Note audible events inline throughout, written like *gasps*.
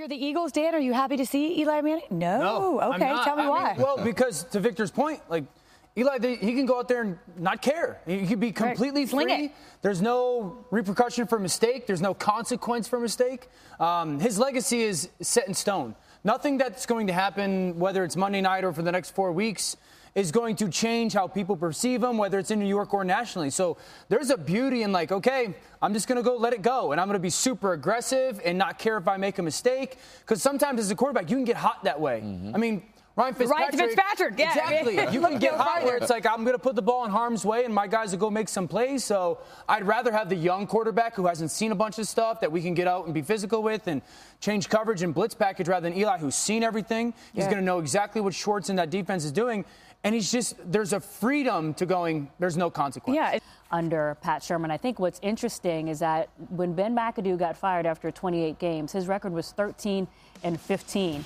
you're the Eagles, Dan, are you happy to see Eli Manning? No. No, okay, tell me I why. mean, well, because to Victor's point, like Eli, they, he can go out there and not care. He could be completely Sling free. There's no repercussion for mistake. There's no consequence for mistake. Um, his legacy is set in stone. Nothing that's going to happen, whether it's Monday night or for the next four weeks, is going to change how people perceive him, whether it's in New York or nationally. So there's a beauty in like, okay, I'm just going to go let it go, and I'm going to be super aggressive and not care if I make a mistake. Because sometimes as a quarterback, you can get hot that way. Mm-hmm. I mean. Ryan Fitzpatrick. Ryan Fitzpatrick. Fitzpatrick, yeah. Exactly. *laughs* You can get hot where it's like I'm going to put the ball in harm's way, and my guys will go make some plays. So I'd rather have the young quarterback who hasn't seen a bunch of stuff that we can get out and be physical with and change coverage and blitz package rather than Eli who's seen everything. He's Yeah. going to know exactly what Schwartz and that defense is doing, and he's just there's a freedom to going. There's no consequence. yeah, under Pat Shurmur. I think what's interesting is that when Ben McAdoo got fired after 28 games, his record was 13 and 15.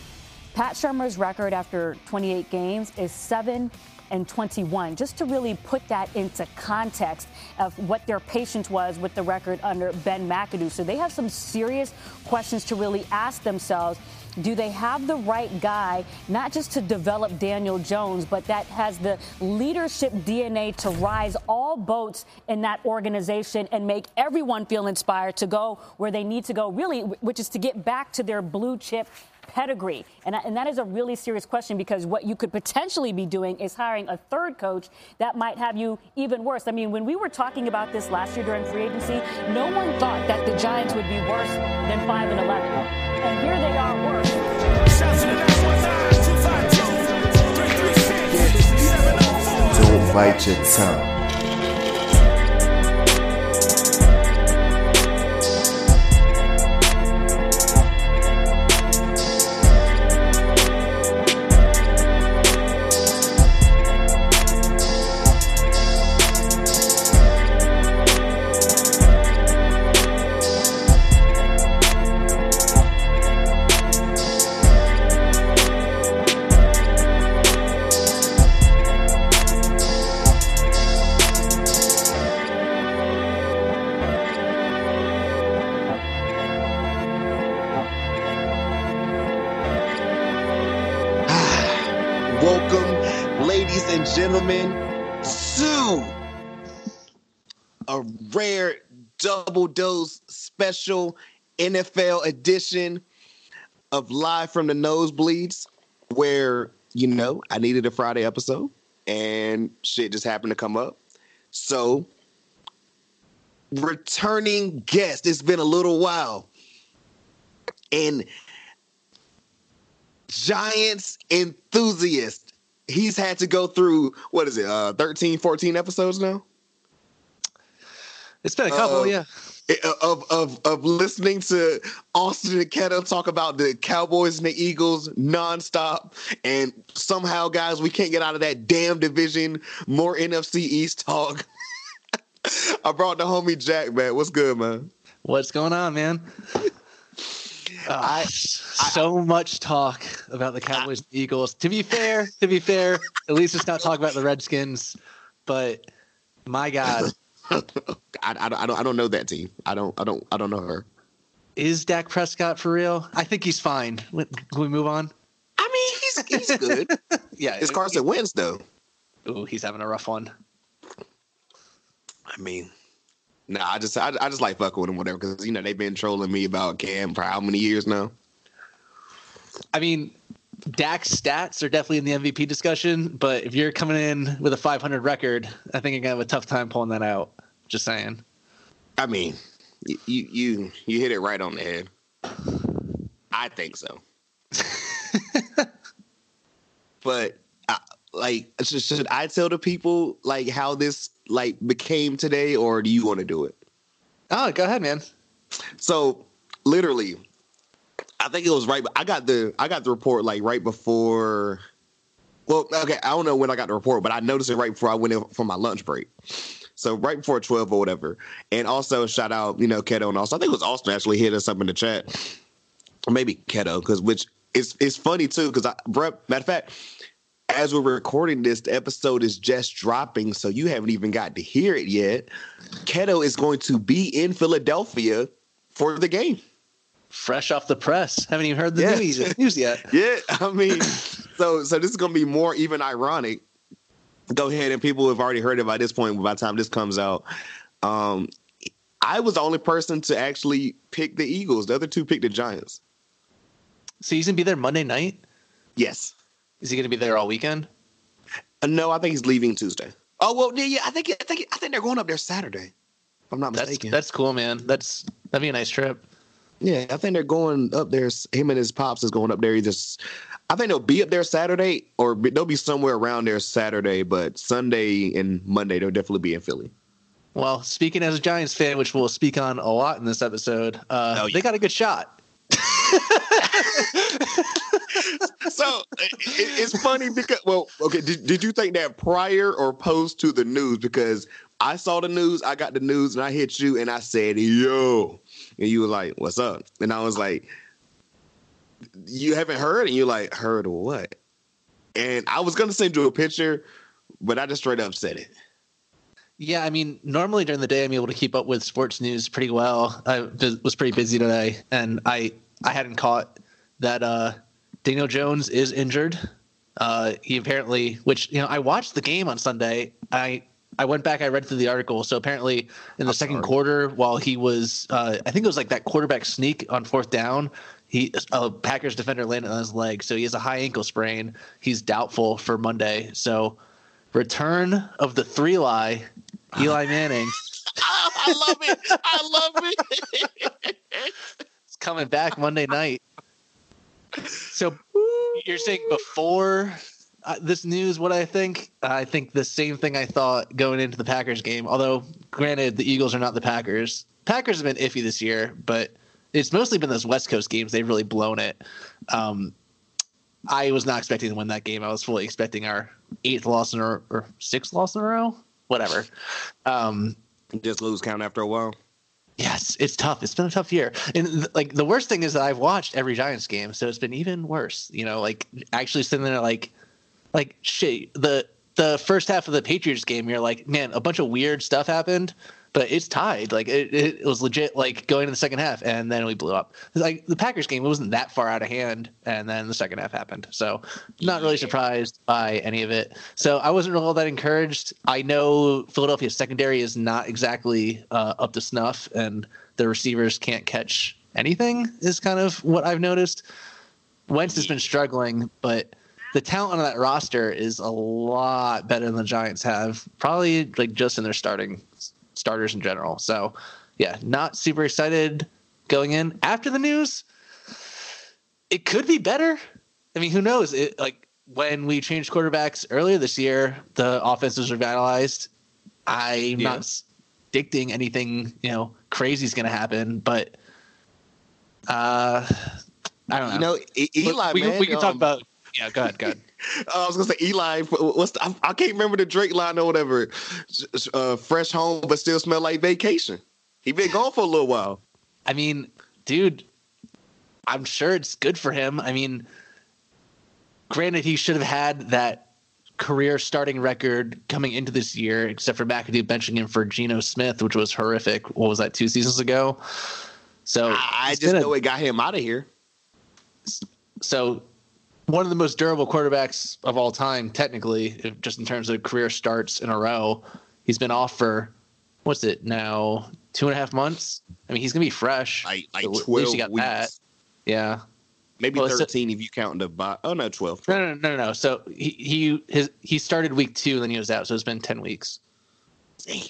Pat Shurmur's record after 28 games is 7 and 21. Just to really put that into context of what their patience was with the record under Ben McAdoo. So they have some serious questions to really ask themselves. Do they have the right guy, not just to develop Daniel Jones, but that has the leadership DNA to rise all boats in that organization and make everyone feel inspired to go where they need to go, really, which is to get back to their blue chip pedigree? And, and that is a really serious question because what you could potentially be doing is hiring a third coach that might have you even worse. I mean, when we were talking about this last year during free agency, no one thought that the Giants would be worse than 5 and 11. And here they are worse. Don't bite your tongue. A rare double dose special NFL edition of Live from the Nosebleeds, where, you know, I needed a Friday episode and shit just happened to come up. So, returning guest, it's been a little while. And Giants enthusiast. He's had to go through what is it, uh 13, 14 episodes now? It's been a couple, Uh, yeah. Of of of listening to Austin and Keto talk about the Cowboys and the Eagles nonstop. And somehow, guys, we can't get out of that damn division. More NFC East talk. *laughs* I brought the homie Jack, man. What's good, man? What's going on, man? *laughs* I- so much talk about the Cowboys and Eagles. To be fair, to be fair, at least it's not talk about the Redskins. But my God, *laughs* *laughs* I, I, don't- I don't I don't know that team. I don't I don't I don't know her. is Dak Prescott for real? I think he's fine. Can we move on? I mean, he's he's good. *laughs* Yeah, it's Carson Wentz though. Ooh, he's having a rough one. I mean, nah, I just I, I just like fucking with them, whatever, because you know they've been trolling me about Cam for how many years now. I mean, Dak's stats are definitely in the MVP discussion, but if you're coming in with a 500 record, I think you're gonna have a tough time pulling that out. Just saying. I mean, you you you hit it right on the head. I think so. *laughs* but I, like, should, should I tell the people like how this like became today, or do you want to do it? Oh, go ahead, man. So literally, I think it was right. I got the I got the report like right before. Well, okay, I don't know when I got the report, but I noticed it right before I went in for my lunch break. So right before twelve or whatever. And also shout out, you know, Keto and also I think it was Austin actually hit us up in the chat, maybe Keto, because which is it's funny too, because I bruh, matter of fact. As we're recording this, the episode is just dropping, so you haven't even got to hear it yet. Keto is going to be in Philadelphia for the game. Fresh off the press. Haven't even heard the Yeah. news, news yet. *laughs* Yeah, I mean, so so this is gonna be more even ironic. Go ahead, and people have already heard it by this point. By the time this comes out, um, I was the only person to actually pick the Eagles. The other two picked the Giants. So he's gonna be there Monday night. Yes. Is he gonna be there all weekend? Uh, no, I think he's leaving Tuesday. Oh well, yeah, yeah. I think I think I think they're going up there Saturday. If I'm not That's mistaken. that's cool, man. That's that'd be a nice trip. Yeah, I think they're going up there. Him and his pops is going up there. He just, I think they'll be up there Saturday, or be, they'll be somewhere around there Saturday. But Sunday and Monday, they'll definitely be in Philly. Well, speaking as a Giants fan, which we'll speak on a lot in this episode, uh, Oh, yeah. they got a good shot. *laughs* So it, it's funny because, well, okay, did, did you think that prior or post to the news? Because I saw the news, I got the news, and I hit you, and I said, "Yo," and you were like, "What's up?" And I was like, "You haven't heard?" And you're like, "Heard what?" And I was gonna send you a picture, but I just straight up said it. Yeah, I mean, normally during the day I'm able to keep up with sports news pretty well. I was pretty busy today, and I I hadn't caught that uh, Daniel Jones is injured. Uh, he apparently, which you know, I watched the game on Sunday. I I went back, I read through the article. So apparently, in the I'm second sorry. quarter, while he was, uh, I think it was like that quarterback sneak on fourth down. He a Packers defender landed on his leg, so he has a high ankle sprain. He's doubtful for Monday. So return of the three lie, Eli *laughs* Manning I love it. I love it. *laughs* it. is coming back Monday night. So you're saying before uh, this news, what I think? I think the same thing I thought going into the Packers game. Although, granted, the Eagles are not the Packers. Packers have been iffy this year, but it's mostly been those West Coast games. They've really blown it. Um, I was not expecting to win that game. I was fully expecting our eighth loss in a row, or sixth loss in a row, whatever. Um, Just lose count after a while. Yes, it's tough. It's been a tough year. And th- like the worst thing is that I've watched every Giants game, so it's been even worse. You know, like actually sitting there like like shit. The the first half of the Patriots game, you're like, man, a bunch of weird stuff happened, but it's tied. Like it, it was legit like going to the second half and then we blew up. Like the Packers game, it wasn't that far out of hand, and then the second half happened. So not really surprised by any of it. So I wasn't really all that encouraged. I know Philadelphia's secondary is not exactly uh, up to snuff, and the receivers can't catch anything. Is kind of what I've noticed. Wentz has been struggling, but the talent on that roster is a lot better than the Giants have. Probably like just in their starting starters in general. So, yeah, not super excited going in after the news. It could be better. I mean, who knows? It like when we changed quarterbacks earlier this year, the offense was revitalized. I'm Yeah. not predicting anything, you know, crazy is going to happen, but uh, I don't know. You know, Eli. we, man, we can talk um, about. Yeah, go ahead, go ahead. *laughs* Uh, I was gonna say Eli. What's the, I, I can't remember the Drake line or whatever. Uh, fresh home, but still smell like vacation. He been gone for a little while. I mean, dude, I'm sure it's good for him. I mean, granted, he should have had that career starting record coming into this year, except for McAdoo benching him for Geno Smith, which was horrific. What was that, two seasons ago? So I, I just been a- know it got him out of here. so one of the most durable quarterbacks of all time, technically, just in terms of career starts in a row. He's been off for what's it now, two and a half months. I mean, he's gonna be fresh. Like like So twelve got weeks, that. Yeah. maybe Well, thirteen if you count the bye. Oh no, twelve. No, no, no, no, no. So he he his he started week two, then he was out. So it's been ten weeks. Damn.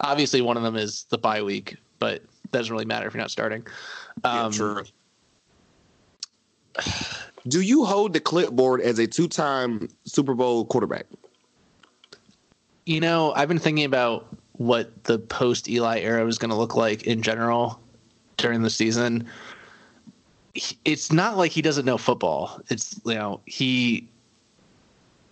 Obviously, one of them is the bye week, but doesn't really matter if you're not starting. Yeah, Um, true. Do you hold the clipboard as a two-time Super Bowl quarterback? You know, I've been thinking about what the post Eli era was going to look like in general during the season. It's not like he doesn't know football. It's you know he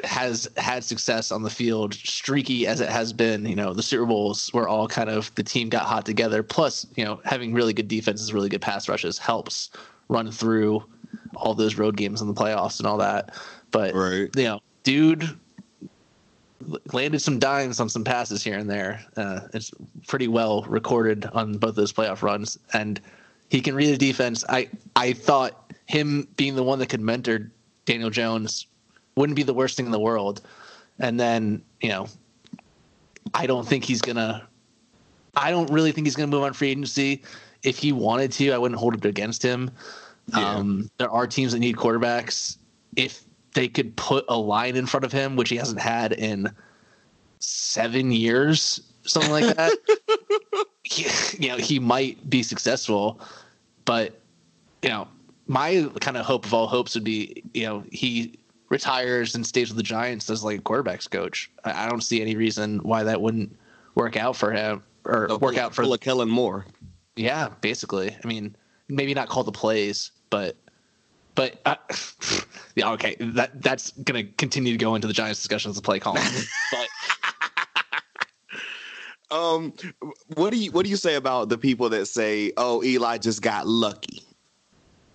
has had success on the field, streaky as it has been. You know, the Super Bowls were all kind of the team got hot together. Plus, you know, having really good defenses, really good pass rushes helps run through all those road games in the playoffs and all that. But Right. you know, dude landed some dimes on some passes here and there. Uh, it's pretty well recorded on both those playoff runs, and He can read the defense. I I thought him being the one that could mentor Daniel Jones wouldn't be the worst thing in the world. And then, you know, I don't think he's gonna I don't really think he's gonna move on free agency. If he wanted to, I wouldn't hold it against him. Yeah. Um, there are teams that need quarterbacks. If they could put a line in front of him, which he hasn't had in seven years, something like that, *laughs* he, you know, he might be successful. But you know, my kind of hope of all hopes would be, you know, he retires and stays with the Giants as like a quarterbacks coach. I, don't see any reason why that wouldn't work out for him or So work out for a Kellen Moore. yeah, basically. I mean, maybe not call the plays, but but uh, *laughs* yeah, okay. That that's gonna continue to go into the Giants discussions of play calling. *laughs* but Um, what do you what do you say about the people that say, "Oh, Eli just got lucky"?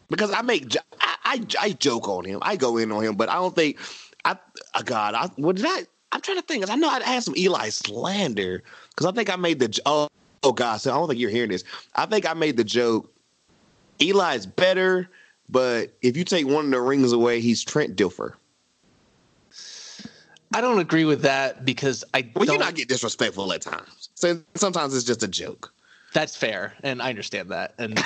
Because I make I, I I joke on him, I go in on him, but I don't think I. Oh God, I what did I? I'm trying to think. I know I had some Eli slander because I think I made the oh oh God, so I don't think you're hearing this. I think I made the joke. Eli's better, but if you take one of the rings away, he's Trent Dilfer. I don't agree with that because I Well, you not get disrespectful at times. So sometimes it's just a joke. that's fair, and I understand that. And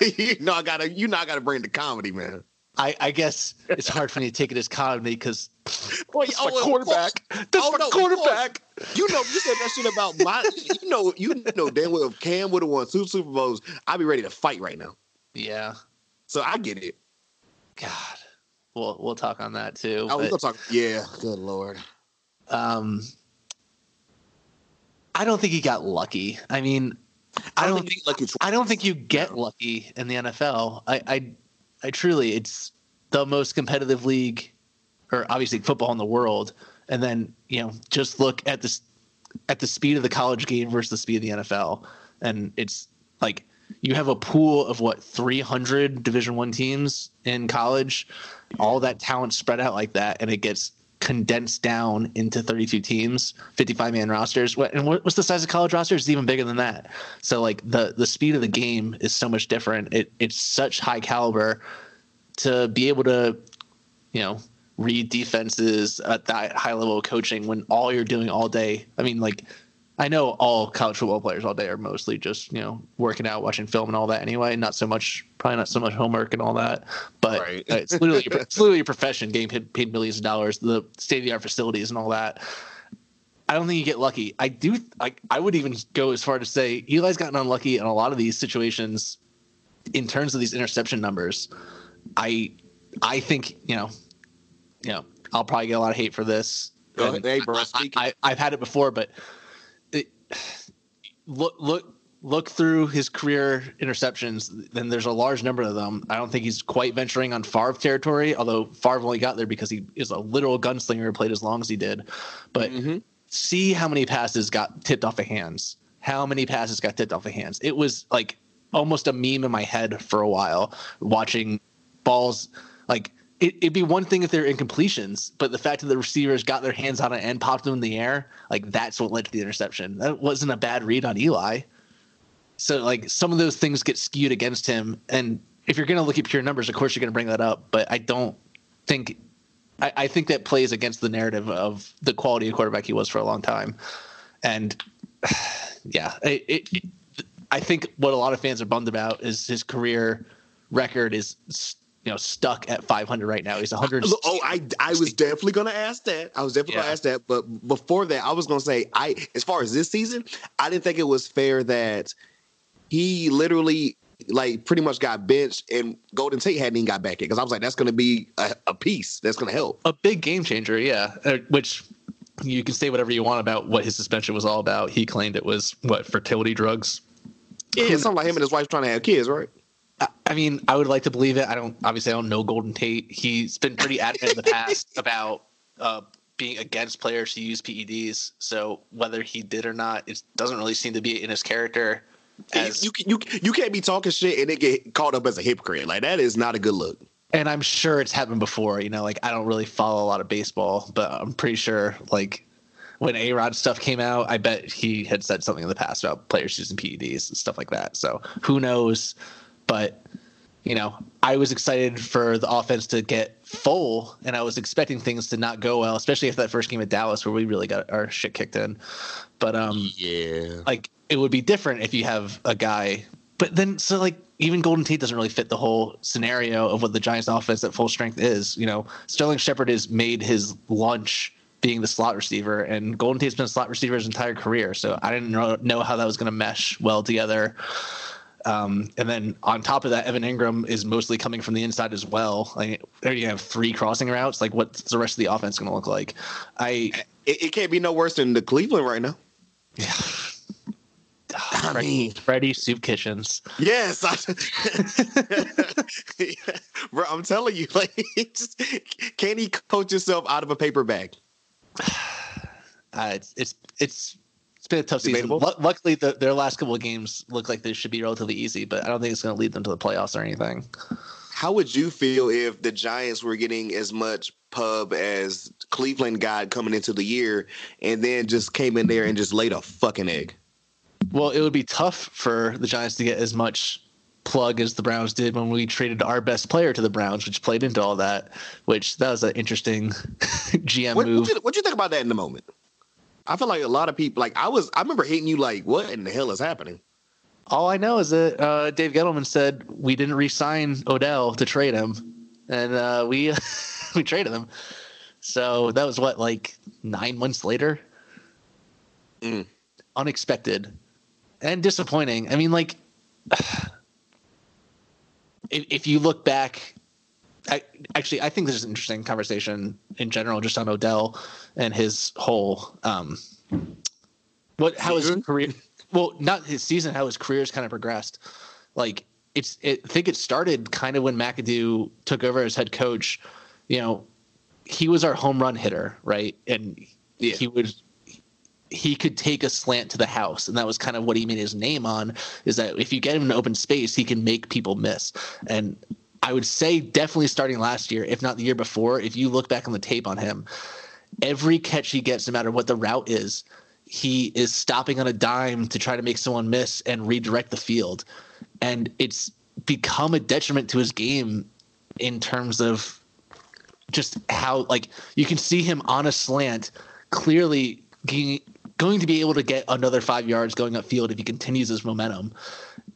*laughs* you know, I gotta, you know, I gotta bring the comedy, man. I, I guess it's hard for me to take it as comedy because *laughs* that's oh, my quarterback. That's Oh, my no, quarterback. You know, you said that shit about my. You know, you know damn well if Cam would have won two Super Bowls, I'd be ready to fight right now. Yeah, So I get it. God, we'll we'll talk on that too. Oh, we but- gonna talk. Yeah, good lord. Um, I don't think he got lucky. I mean, I don't think lucky. I don't think you get lucky in the NFL. I, I, I truly, it's the most competitive league, or obviously football in the world. And then you know, just look at this, at the speed of the college game versus the speed of the NFL, and it's like you have a pool of what 300 Division One teams in college, all that talent spread out like that, and it gets condensed down into 32 teams, 55 man rosters. And what's the size of college rosters? It's even bigger than that. So like the the speed of the game is so much different. It it's such high caliber to be able to, you know, read defenses at that high level of coaching when all you're doing all day. I mean, like I know all college football players all day are mostly just you know working out, watching film, and all that. Anyway, not so much, probably not so much homework and all that. But Right. uh, it's literally it's literally a profession, getting paid, paid millions of dollars, the state of the art facilities and all that. I don't think you get lucky. I do. I I would even go as far to say Eli's gotten unlucky in a lot of these situations in terms of these interception numbers. I I think you know, you know, I'll probably get a lot of hate for this. Go ahead. Hey, bro, I. I, I've had it before, but look look look through his career interceptions. Then there's a large number of them. I don't think he's quite venturing on Favre territory, although Favre only got there because he is a literal gunslinger who played as long as he did. But mm-hmm. see how many passes got tipped off of hands. How many passes got tipped off of hands? It was like almost a meme in my head for a while watching balls like it, it'd be one thing if they're incompletions, but the fact that the receivers got their hands on it and popped them in the air, like that's what led to the interception. That wasn't a bad read on Eli. So like some of those things get skewed against him, and if you're going to look at pure numbers, of course you're going to bring that up. But I don't think I, I think that plays against the narrative of the quality of quarterback he was for a long time, and *sighs* yeah, it, it- I think what a lot of fans are bummed about is his career record is you know stuck at 500 right now. He's 100. Oh, I I was definitely gonna ask that. I was definitely Yeah. gonna ask that. But before that, I was gonna say I as far as this season, I didn't think it was fair that he literally like pretty much got benched and Golden Tate hadn't even got back in because I was like, that's gonna be a, a piece that's gonna help. a big game changer, yeah. Uh, which you can say whatever you want about what his suspension was all about. He claimed it was what fertility drugs. Yeah, something like him and his wife trying to have kids, right? I- mean, I would like to believe it. I don't obviously I don't know Golden Tate. He's been pretty adamant in the past *laughs* about uh, being against players who use PEDs. So whether he did or not, it doesn't really seem to be in his character. As, you, you you you can't be talking shit and then get caught up as a hypocrite. Like that is not a good look. and I'm sure it's happened before. You know, like I don't really follow a lot of baseball, but I'm pretty sure like when A Rod stuff came out, I bet he had said something in the past about players using PEDs and stuff like that. So who knows? But you know, I was excited for the offense to get full, and I was expecting things to not go well, especially after that first game at Dallas where we really got our shit kicked in. But um, Yeah. like it would be different if you have a guy. But then, so like even Golden Tate doesn't really fit the whole scenario of what the Giants' offense at full strength is. You know, Sterling Shepard has made his lunch being the slot receiver, and Golden Tate's been a slot receiver his entire career. So I didn't know, know how that was going to mesh well together. Um, and then on top of that, Evan Engram is mostly coming from the inside as well. Like, there you have three crossing routes. Like, what's the rest of the offense going to look like? I It, it can't be no worse than the Cleveland right now. Yeah. *laughs* I Freddie, mean, Freddie Soup Kitchens. yes. I, *laughs* Bro, I'm telling you, *laughs* like, he just, can he coach himself out of a paper bag? *sighs* Uh, it's it's it's been a tough season. Debatable? Lu- luckily, the, their last couple of games look like they should be relatively easy, but I don't think it's going to lead them to the playoffs or anything. How would you feel if the Giants were getting as much pub as Cleveland got coming into the year and then just came in there and just laid a fucking egg? Well, it would be tough for the Giants to get as much plug as the Browns did when we traded our best player to the Browns, which played into all that. Which that was an interesting *laughs* GM What move. what do you think about that in the moment? I feel like a lot of people, like I was, I remember hitting you like, what in the hell is happening? All I know is that uh, Dave Gettleman said we didn't re-sign Odell to trade him, and uh, we *laughs* we traded him. So that was what like nine months later. Mm. Unexpected and disappointing. I mean, like *sighs* if, if you look back, I, actually, I think this is an interesting conversation in general, just on Odell and his whole um, what how his career well not his season how his career's kind of progressed. Like it's it, i think it started kind of when mcadoo took over as head coach. You know he was our home run hitter right? And Yeah. he would he could take a slant to the house. And that was kind of what he made his name on is that if you get him in open space he can make people miss. And i would say definitely starting last year if not the year before if you look back on the tape on him every catch he gets no matter what the route is he is stopping on a dime to try to make someone miss and redirect the field. And it's become a detriment to his game in terms of just how like you can see him on a slant clearly going to be able to get another five yards going upfield if he continues his momentum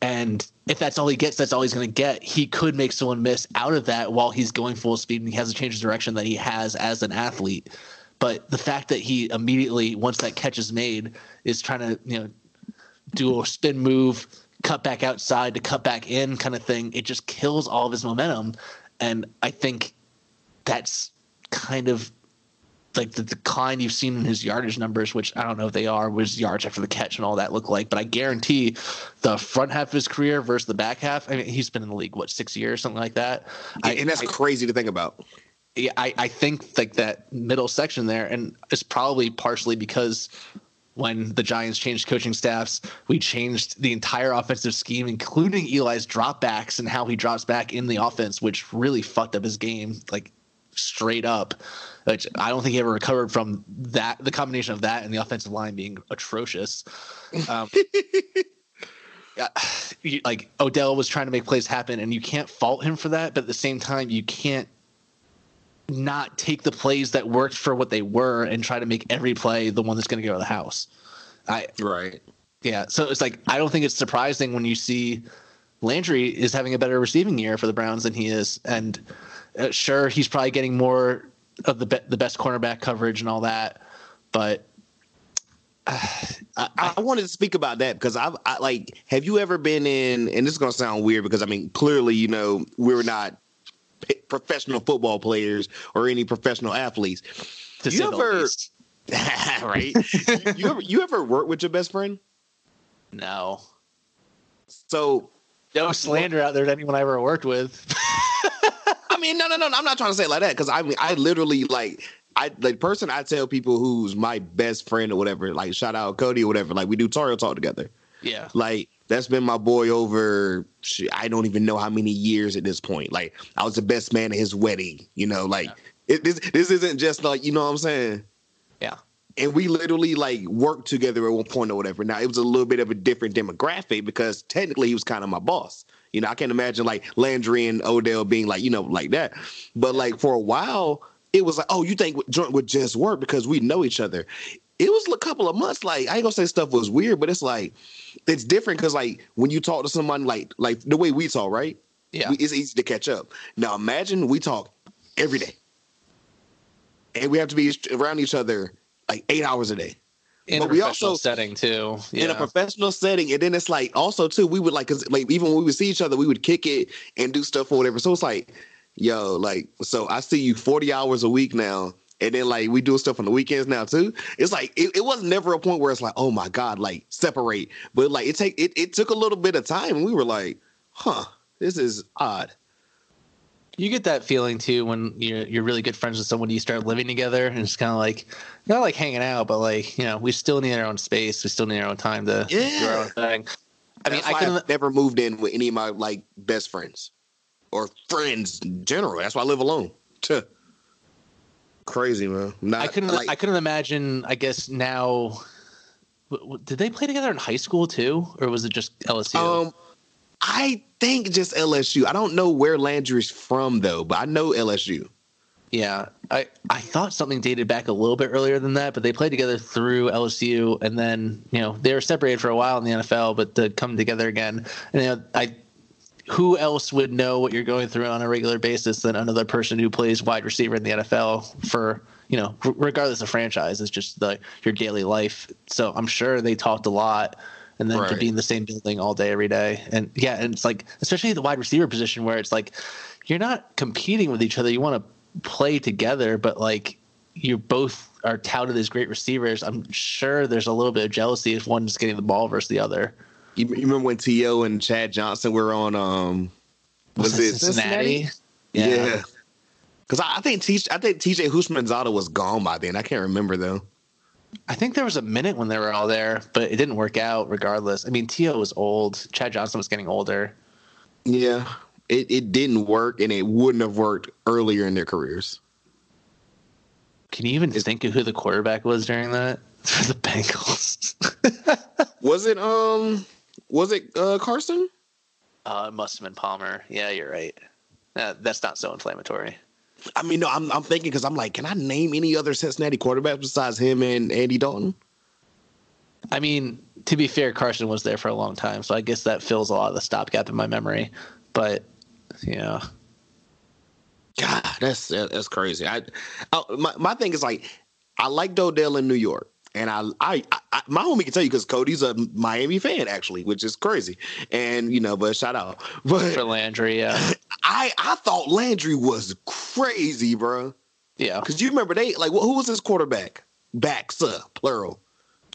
and if that's all he gets that's all he's going to get. He could make someone miss out of that while he's going full speed and he has to change his direction that he has as an athlete. But the fact that he immediately once that catch is made is trying to you know do a spin move cut back outside to cut back in kind of thing it just kills all of his momentum. And i think that's kind of like the decline you've seen in his yardage numbers, which I don't know if they are, was yards after the catch and all that look like. But I guarantee the front half of his career versus the back half. I mean, he's been in the league what six years, something like that. I, and that's I, crazy to think about. yeah, I, I think like that middle section there, and it's probably partially because when the Giants changed coaching staffs, we changed the entire offensive scheme, including Eli's dropbacks and how he drops back in the offense, which really fucked up his game, like straight up. Which I don't think he ever recovered from that. The combination of that and the offensive line being atrocious. Um, *laughs* *sighs* like Odell was trying to make plays happen, and you can't fault him for that. But at the same time, you can't not take the plays that worked for what they were and try to make every play the one that's going to go to the house. I Right. yeah, so it's like I don't think it's surprising when you see Landry is having a better receiving year for the Browns than he is, and uh, sure he's probably getting more of the be- the best cornerback coverage and all that, but uh, I, I wanted to speak about that because I've I, like, have you ever been in? And this is gonna sound weird because I mean, clearly, you know, we're not professional football players or any professional athletes. to You ever- *laughs* right? you, *laughs* you ever you ever work with your best friend? no, So no slander out there to anyone I ever worked with. *laughs* I mean, no, no, no. I'm not trying to say it like that because I mean, I literally like I the person I tell people who's my best friend or whatever. Like shout out Cody or whatever. Like we do Tario Talk together. yeah, Like that's been my boy over. shit, I don't even know how many years at this point. Like I was the best man at his wedding. You know, like it, this this isn't just like you know what I'm saying. yeah, And we literally like worked together at one point or whatever. Now it was a little bit of a different demographic because technically he was kind of my boss You know, I can't imagine like Landry and Odell being like, you know, like that. But like for a while, it was like, oh, you think joint would just work because we know each other. It was a couple of months. Like I ain't gonna say stuff was weird, but it's like it's different because like when you talk to someone like like the way we talk, right? Yeah. We- it's easy to catch up. Now imagine we talk every day, and we have to be around each other like eight hours a day in But a we professional also- setting too. Yeah. in a professional setting. And then it's like also too, we would like cause like even when we would see each other, we would kick it and do stuff or whatever. So it's like, yo, like so I see you 40 hours a week now. And then like we do stuff on the weekends now too. It's like it, it was never a point where it's like, oh my God, like separate. But like it take it, it took a little bit of time and we were like, huh, this is odd. You get that feeling too when you're you're really good friends with someone you start living together and it's kind of like not like hanging out but like you know we still need our own space we still need our own time to do our own thing i mean That's i why can never moved in with any of my like best friends or friends in general. That's why I live alone. Tuh. Crazy man. Not, i couldn't like, i couldn't imagine i guess now w- w- did they play together in high school too or was it just lsu Um, I think just LSU. I don't know where Landry's from though, but I know LSU. Yeah, I I thought something dated back a little bit earlier than that, but they played together through LSU, and then you know they were separated for a while in the NFL, but to come together again, and you know I. Who else would know what you're going through on a regular basis than another person who plays wide receiver in the NFL for you know regardless of franchise? It's just like your daily life. So I'm sure they talked a lot, and then to be in the same building all day every day, and yeah, and it's like especially the wide receiver position where it's like you're not competing with each other. You want to play together, but like you both are touted as great receivers. I'm sure there's a little bit of jealousy if one's getting the ball versus the other. You, you remember when T.O. and Chad Johnson were on? Um, was it Cincinnati? Yeah. Because I, I think T, I think T.J. Houshmandzadeh was gone by then. I can't remember though. I think there was a minute when they were all there, but it didn't work out regardless. I mean, T.O. was old. Chad Johnson was getting older. Yeah, it, it didn't work, and it wouldn't have worked earlier in their careers. Can you even think of who the quarterback was during that *laughs* for the Bengals? *laughs* Was it um? Was it uh, Carson? uh, it must have been Palmer. Yeah, you're right. Uh, that's not so inflammatory. I mean, no, I'm I'm thinking because I'm like, can I name any other Cincinnati quarterbacks besides him and Andy Dalton? I mean, to be fair, Carson was there for a long time, so I guess that fills a lot of the stopgap in my memory. But yeah, God, that's that's crazy. I, I my my thing is like, I like Odell in New York, and I I, I my homie can tell you because Cody's a Miami fan actually, which is crazy. And you know, but shout out. for Landry, yeah, *laughs* I I thought Landry was crazy, bro. yeah. Because you remember they like who was his quarterback? Backs up, plural.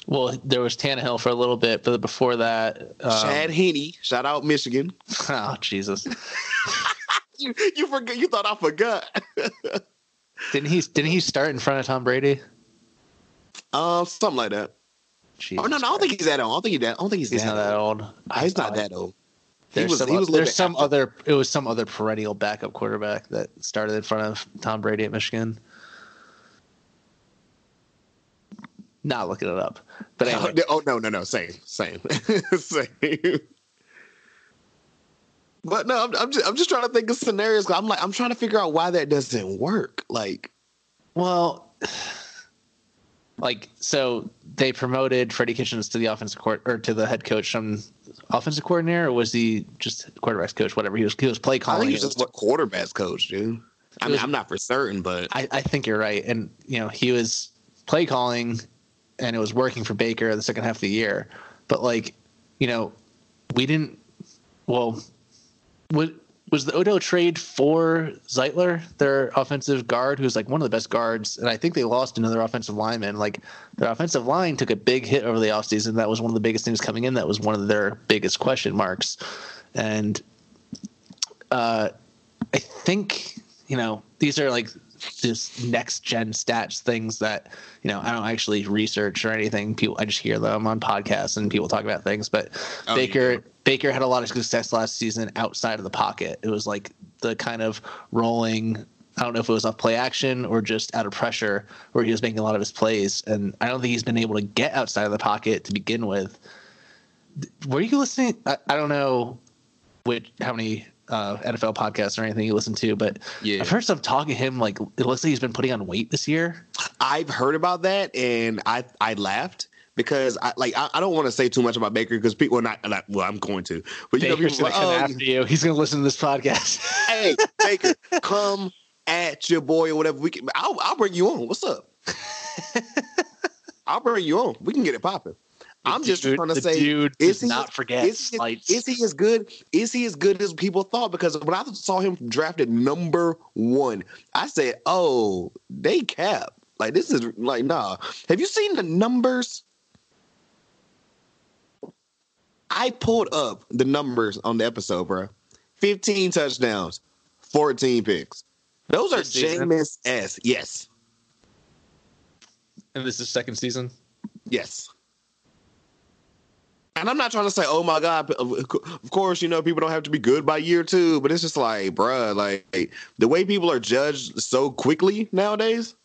Well, there was Tannehill for a little bit, but before that, um, Chad Henne, shout out Michigan. *laughs* oh Jesus, *laughs* You you forgot? You thought I forgot? *laughs* didn't he? Didn't he start in front of Tom Brady? um, something like that. Jesus Oh no, no, I don't think he's that old. I don't think he's that. I don't think he's, he's not that old. He's not that old. He There's was- some, was there's some after. other. It was some other perennial backup quarterback that started in front of Tom Brady at Michigan. Not looking it up, but *laughs* oh, anyway. Oh no, no, no, same, same, *laughs* same. But no, I'm, I'm just I'm just trying to think of scenarios. I'm like I'm trying to figure out why that doesn't work. Like, Well, like so they promoted Freddie Kitchens to the offensive court or to the head coach from offensive coordinator, or was he just quarterbacks coach? Whatever he was, he was play I calling. think he's It just a quarterbacks coach, dude. I mean, was- I'm not for certain, but I, I think you're right, and you know he was play calling, and it was working for Baker the second half of the year. But like, you know, we didn't. Well, was was the Odo trade for Zeitler, their offensive guard, who's like one of the best guards, and I think they lost another offensive lineman. Like their offensive line took a big hit over the offseason. That was one of the biggest things coming in. That was one of their biggest question marks, and uh, I think you know these are like just next gen stats things that you know I don't actually research or anything. People I just hear them on podcasts and people talk about things. But Oh, Baker yeah. Baker had a lot of success last season outside of the pocket. It was like the kind of rolling. I don't know if it was off play action or just out of pressure where he was making a lot of his plays. And I don't think he's been able to get outside of the pocket to begin with. Were you listening? I, I don't know which how many uh, NFL podcasts or anything you listen to, but Yeah. I've heard some talk of him like it looks like he's been putting on weight this year. I've heard about that, and I I laughed because I like I, I don't want to say too much about Baker because people are not, not well I'm going to, but you know Baker's people gonna like, come oh, after you. He's gonna listen to this podcast. *laughs* hey Baker, come at your boy or whatever. We can. I'll I'll bring you on. What's up? *laughs* I'll bring you on. We can get it popping. I'm just dude- trying to the say, dude is he not forget Is he, slights. is he as good? Is he as good as people thought? Because when I saw him drafted number one, I said, "Oh, they cap." Like this is like nah. Have you seen the numbers? I pulled up the numbers on the episode, bro. 15 touchdowns, 14 picks. Those are This? Jameis S. Yes. and this is second season. Yes. And I'm not trying to say, oh my God, of course, you know, people don't have to be good by year two, but it's just like, bruh, like the way people are judged so quickly nowadays.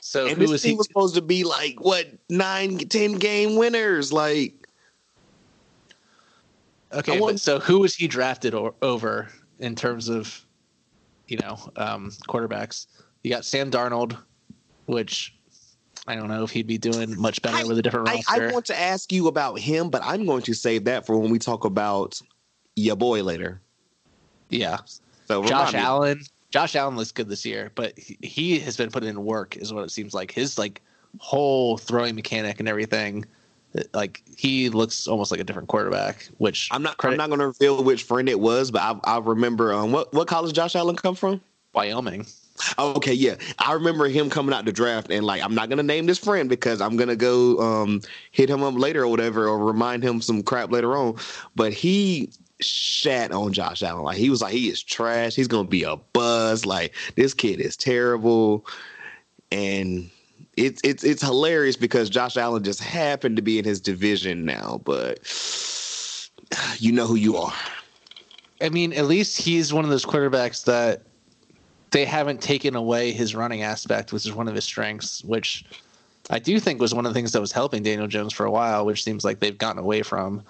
So And who this was team he? was supposed to be like, what, nine, 10 game winners? Like, Okay, want- so who was he drafted or, over in terms of, you know, um, quarterbacks? You got Sam Darnold, which I don't know if he'd be doing much better I- with a different I, roster. I want to ask you about him, but I'm going to save that for when we talk about your boy later. yeah, So Josh. Allen. Josh Allen looks good this year, but he, he has been putting in work, is what it seems like. His like whole throwing mechanic and everything, like he looks almost like a different quarterback. Which I'm not. credit I'm not going to reveal which friend it was, but I, I remember. Um, what what college Josh Allen come from? Wyoming. Okay, yeah, I remember him coming out the draft, and like, I'm not gonna name this friend because I'm gonna go um hit him up later or whatever, or remind him some crap later on. But he shat on Josh Allen, like he was like, he is trash. He's gonna be a buzz. Like this kid is terrible, and it's it's it's hilarious because Josh Allen just happened to be in his division now, but you know who you are. I mean, at least he's one of those quarterbacks that they haven't taken away his running aspect, which is one of his strengths, which I do think was one of the things that was helping Daniel Jones for a while, which seems like they've gotten away from.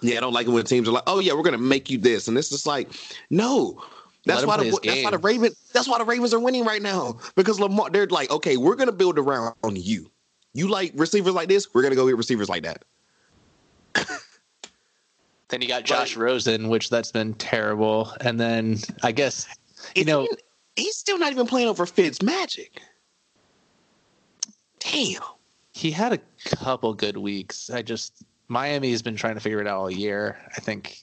Yeah, I don't like it when teams are like, "Oh yeah, we're gonna make you this," and it's just like, no. That's why the that's why the. Ravens that's why the Ravens are winning right now because Lamar they're like, okay, we're gonna build around you. You like receivers like this, we're gonna go get receivers like that. Then you got Josh Rosen, which that's been terrible. And then I guess you It's know he's still not even playing over Fitz Magic. Damn. he had a couple good weeks. I just Miami has been trying to figure it out all year. I think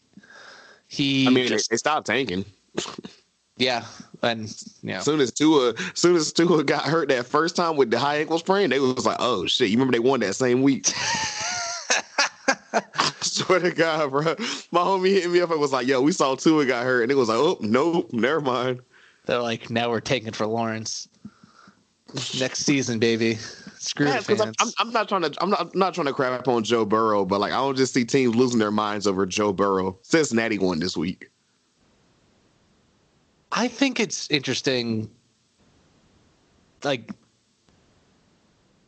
he I mean, just, they stopped tanking. *laughs* yeah, and you know, As soon as Tua, as soon as Tua got hurt that first time with the high ankle sprain, they was like, "Oh shit!" You remember they won that same week. *laughs* I swear to God, bro. My homie hit me up and was like, "Yo, we saw Tua got hurt," and it was like, "Oh, nope, never mind." They're like now we're taking for Lawrence next season, baby. Screw Man, the 'cause I'm, fans. I'm, I'm not trying to, I'm not, I'm not trying to crap on Joe Burrow, but like, I don't just see teams losing their minds over Joe Burrow. Cincinnati won this week. I think it's interesting. Like,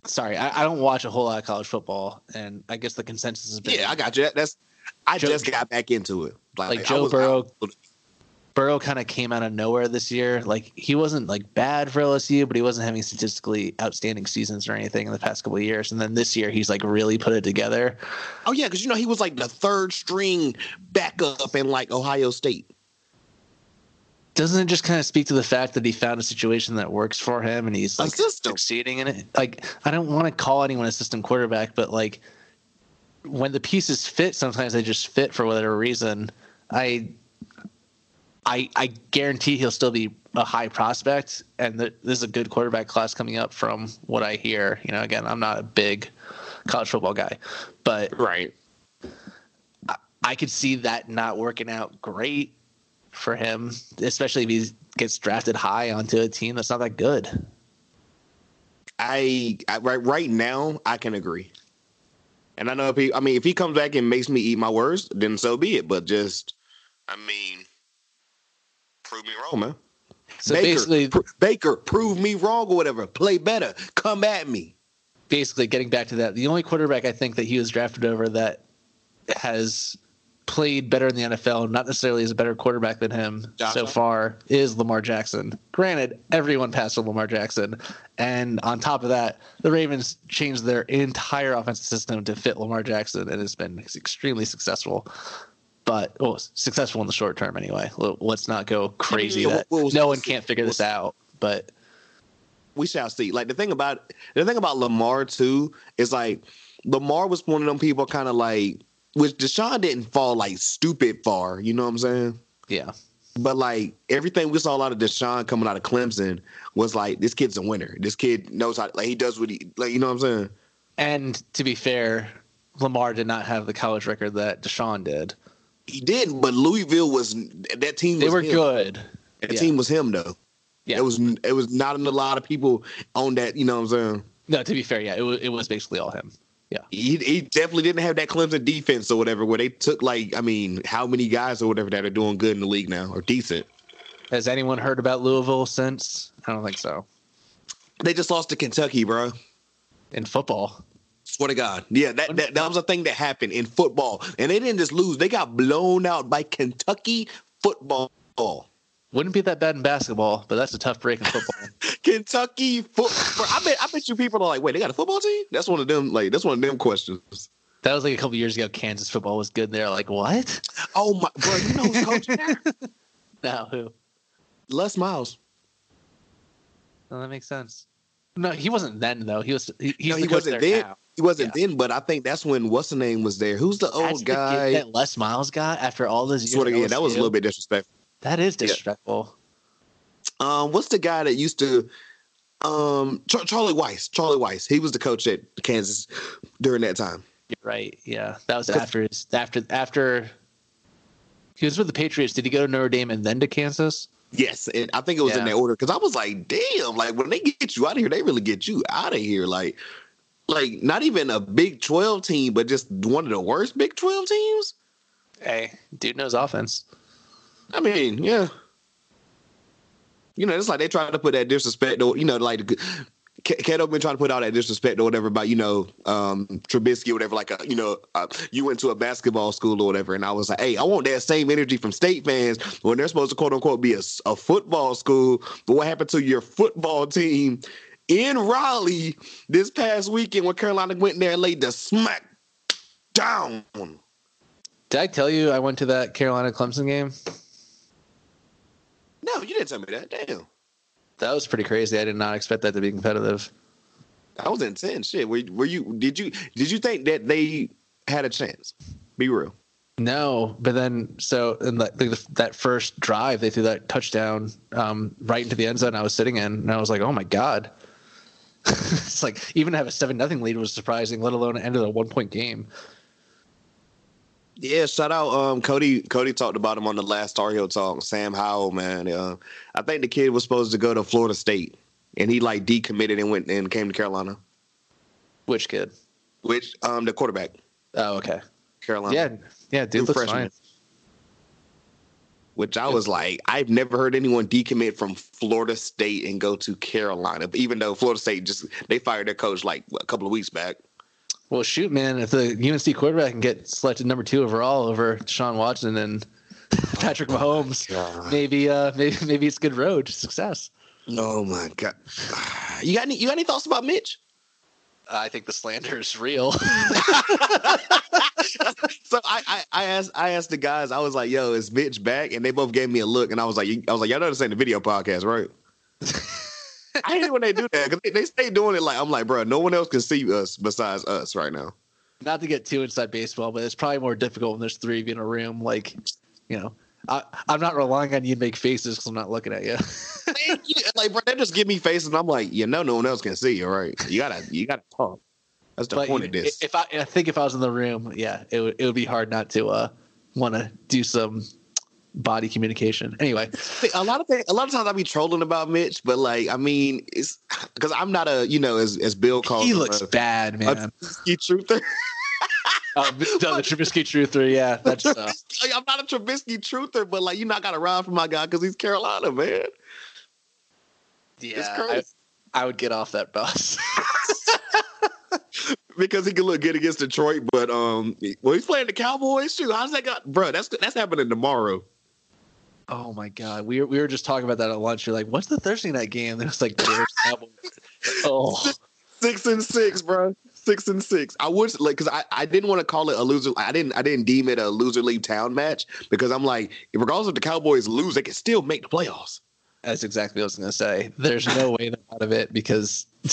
sorry, I, I don't watch a whole lot of college football, and I guess the consensus is Yeah, I got you. That's, I Joe- just got back into it. Like I Joe was- Burrow- Burrow kind of came out of nowhere this year. Like he wasn't like bad for LSU, but he wasn't having statistically outstanding seasons or anything in the past couple of years. And then this year, he's like really put it together. Oh yeah, because you know he was like the third string backup in like Ohio State. Doesn't it just kind of speak to the fact that he found a situation that works for him and he's like succeeding in it? Like I don't want to call anyone a system quarterback, but like when the pieces fit, sometimes they just fit for whatever reason. I I I guarantee he'll still be a high prospect, and this is a good quarterback class coming up from what I hear. You know, again, I'm not a big college football guy, but Right. I could see that not working out great for him, especially if he gets drafted high onto a team that's not that good. I, I right right now I can agree. And I know if he I mean if he comes back and makes me eat my words, then so be it. But just I mean prove me wrong, man. So Baker, basically, pr- Baker, prove me wrong or whatever. Play better. Come at me. basically getting back to that, the only quarterback I think that he was drafted over that has played better in the NFL, not necessarily as a better quarterback than him Josh so far, is Lamar Jackson. Granted, everyone passed on Lamar Jackson. And on top of that, the Ravens changed their entire offensive system to fit Lamar Jackson, and it's been extremely successful. But well, successful in the short term anyway. Let's not go crazy yeah, that we'll- we'll- no one can't figure this out. But we shall see. Like the thing about the thing about Lamar too is like Lamar was one of them people kind of like which Deshaun didn't fall like stupid far, you know what I'm saying? yeah, But like everything we saw out of Deshaun coming out of Clemson was like this kid's a winner. This kid knows how like he does what he like you know what I'm saying? and to be fair, Lamar did not have the college record that Deshaun did. He did, but Louisville was that team. They were him. good. That Yeah. team was him though. Yeah. It was it was not a lot of people on that. You know what I'm saying? No, to be fair, yeah, it was it was basically all him. Yeah. He, he definitely didn't have that Clemson defense or whatever, where they took like I mean, how many guys or whatever that are doing good in the league now or decent. Has anyone heard about Louisville since? I don't think so. They just lost to Kentucky, bro. In football, Swear to God, yeah, that, that that was a thing that happened in football, and they didn't just lose; they got blown out by Kentucky football. wouldn't be that bad in basketball, but that's a tough break in football. *laughs* Kentucky football. I bet I bet you people are like, wait, they got a football team? That's one of them. Like that's one of them questions. that was like a couple years ago. Kansas football was good. They're like, what? Oh my, bro, you know who's coaching there? *laughs* No, who? Les Miles. No, that makes sense. No, he wasn't then though. He was. He, he's No, the he coach wasn't there then. He wasn't then, but I think that's when what's the name was there. Who's the old the guy? gift that Les Miles got after all those years. Swear to at God, that was a little bit disrespectful. That is Yeah. disrespectful. Um, what's the guy that used to? Um, Char- Charlie Weis. Charlie Weis. He was the coach at Kansas during that time. You're right. Yeah, that was after his after after. He was with the Patriots. Did he go to Notre Dame and then to Kansas? Yes, and I think it was in Yeah. that order because I was like, damn, like when they get you out of here, they really get you out of here. Like, like not even a Big Twelve team, but just one of the worst Big Twelve teams. Hey, dude knows offense. I mean, yeah. You know, it's like they try to put that disrespect, or you know, like Kato been trying to put all that disrespect or whatever about you know um Trubisky or whatever. Like, a, you know, uh, you went to a basketball school or whatever, and I was like, hey, I want that same energy from state fans when they're supposed to quote unquote be a football school. But what happened to your football team in Raleigh this past weekend when Carolina went in there and laid the smack down? Did I tell you I went to that Carolina Clemson game? No, you didn't tell me that. Damn. That was pretty crazy. I did not expect that to be competitive. That was intense. Shit. Were, were you? Did you? Did you think that they had a chance? Be real. No, but then so in that like, that first drive, they threw that touchdown um, right into the end zone I was sitting in, and I was like, "Oh my god!" *laughs* it's like even to have a seven nothing lead was surprising, let alone end of a one point game. Yeah. Shout out. Um, Cody. Cody talked about him on the last Tar Heel talk. Sam Howell, man. Uh, I think the kid was supposed to go to Florida State, and he like decommitted and went and came to Carolina. Which kid? Which um the quarterback, Oh, okay. Carolina. Yeah, yeah, New dude looks freshman. fine. Which I was like, I've never heard anyone decommit from Florida State and go to Carolina. Even though Florida State just they fired their coach like a couple of weeks back. Well, shoot, man, if the UNC quarterback can get selected number two overall over Sean Watson and *laughs* Patrick Mahomes, maybe, uh, *laughs* maybe, maybe it's a good road to success. Oh my god! *sighs* You got any? You got any thoughts about Mitch? I think the slander is real. Hmm. *laughs* so I, I, I asked I asked the guys. I was like, "Yo, is Mitch back?" And they both gave me a look, and I was like, "I was like, y'all know this ain't the video podcast, right?" *laughs* I hate when they do that because they, they stay doing it like I'm like, bro, no one else can see us besides us right now. Not to get too inside baseball, but it's probably more difficult when there's three of you in a room. Like, you know, I, I'm not relying on you to make faces because I'm not looking at *laughs* you. like, bro, they just give me faces, and I'm like, you know, no one else can see you, right? You gotta, you gotta talk. That's the but point of this. if I, I think if I was in the room, yeah, it would, it would be hard not to uh, want to do some body communication. Anyway, a lot of things, a lot of times I be trolling about Mitch, but like, I mean, it's because I'm not a, you know, as as Bill calls, he him, looks a, bad, a man. Trubisky truther. Oh, no, the *laughs* Trubisky truther, yeah, that's uh, I'm not a Trubisky truther, but like, you not gotta ride for my guy because he's Carolina, man. yeah. I, I would get off that bus. *laughs* because he can look good against Detroit, but um, well, he's playing the Cowboys too. How's that got, bro? That's that's happening tomorrow. Oh my god, we were, we were just talking about that at lunch. You're like, what's the Thursday night game? And it's like, Bears, Cowboys. *laughs* oh, Six and six, bro. Six and six. I would like because I, I didn't want to call it a loser. I didn't I didn't deem it a loser leave town match because I'm like, regardless if the Cowboys lose, they can still make the playoffs. that's exactly what I was going to say. There's no *laughs* way out of it because *laughs*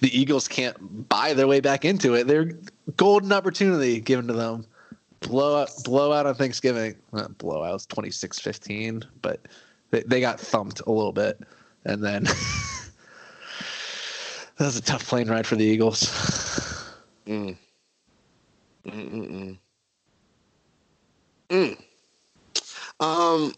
the Eagles can't buy their way back into it. They're golden opportunity given to them. Blow Blowout, blowout on Thanksgiving. Not it's 26-15, but they, they got thumped a little bit. And then *laughs* that was a tough plane ride for the Eagles. Mm. Mm-mm-mm. Mm. Um.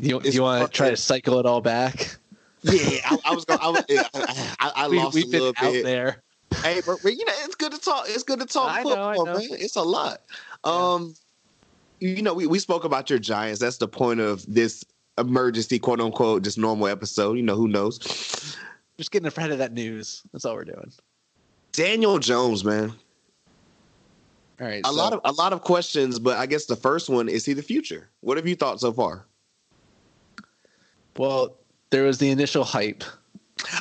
You, you want to try to cycle it all back? Yeah, I, I was going. I, was, yeah, I, I, *laughs* We, lost we've a been little out bit. there. Hey, but, but, you know, it's good to talk. It's good to talk I know, football, know. man. It's a lot. Um, you know, we, we spoke about your Giants. That's the point of this emergency, quote unquote, just normal episode. You know, who knows? Just getting ahead of that news. That's all we're doing. Daniel Jones, man. All right. A so- lot of a lot of questions, but I guess the first one is he the future? What have you thought so far? well, there was the initial hype.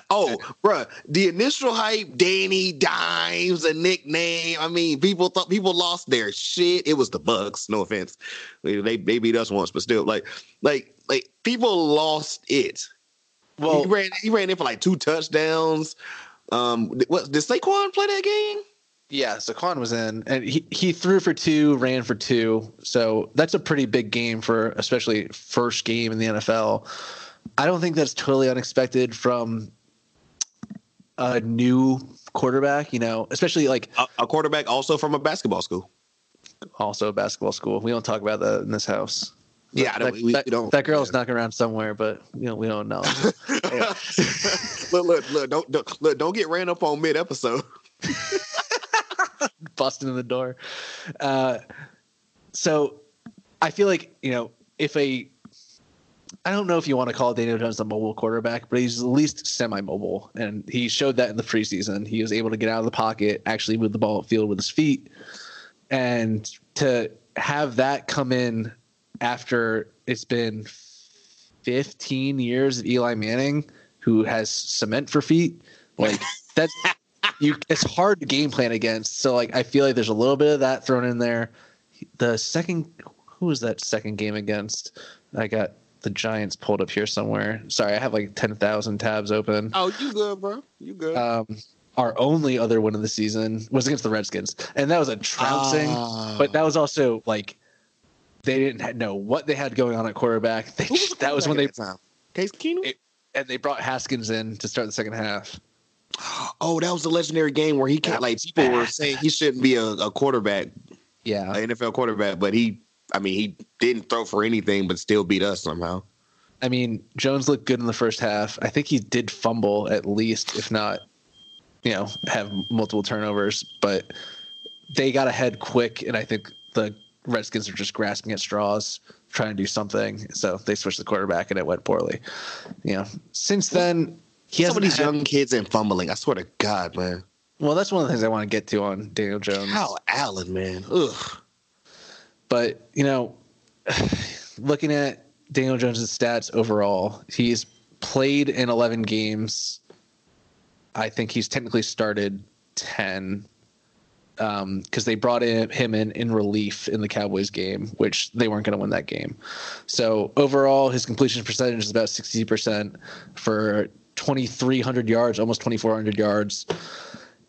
Oh, bruh, the initial hype, Danny Dimes, a nickname. I mean, people thought people lost their shit. It was the Bucks. No offense, they they beat us once, but still, like, like, like people lost it. Well, he ran he ran in for like two touchdowns. Um, what did Saquon play that game? Yeah, Saquon was in, and he, he threw for two, ran for two. So that's a pretty big game for, especially first game in the NFL. I don't think that's totally unexpected from a new quarterback. You know, especially like A, a quarterback also from a basketball school. also a basketball school. We don't talk about that in this house. Yeah, that, we, that, we don't. that girl's knocking around somewhere, but you know we don't know. *laughs* *laughs* look, look, look! Don't, don't look! Don't get ran up on mid episode. *laughs* busting in the door. Uh, so I feel like you know if a I don't know if you want to call Daniel Jones a mobile quarterback, but he's at least semi-mobile, and he showed that in the preseason. He was able to get out of the pocket, actually move the ball upfield with his feet, and to have that come in after it's been 15 years of Eli Manning, who has cement for feet, like *laughs* that's you. It's hard to game plan against. So like I feel like there's a little bit of that thrown in there. The second, who was that second game against? I got the Giants pulled up here somewhere. Sorry, I have like ten thousand tabs open. Oh, you good, bro? You good? Um, our only other win of the season was against the Redskins, and that was a trouncing. Ah. But that was also like they didn't know what they had going on at quarterback. They, the that was when they? Case Keenum. it- and they brought Haskins in to start the second half. *gasps* Oh, that was the legendary game where he can't. Like people were saying he shouldn't be a, a quarterback, Yeah, an NFL quarterback, but he. I mean, he didn't throw for anything, but still beat us somehow. I mean, Jones looked good in the first half. I think he did fumble at least, if not, you know, have multiple turnovers. But they got ahead quick, and I think the Redskins are just grasping at straws, trying to do something. So they switched the quarterback, and it went poorly. You know, since then he Some hasn't of these young kids and fumbling. I swear to God, man. Well, that's one of the things I want to get to on Daniel Jones. Kyle Allen, man. Ugh. But you know, *sighs* looking at Daniel Jones's stats overall, he's played in 11 games. I think he's technically started 10 because they brought in, him in in relief in the Cowboys game, which they weren't going to win that game. So overall, his completion percentage is about 60% for 2,300 yards, almost 2,400 yards,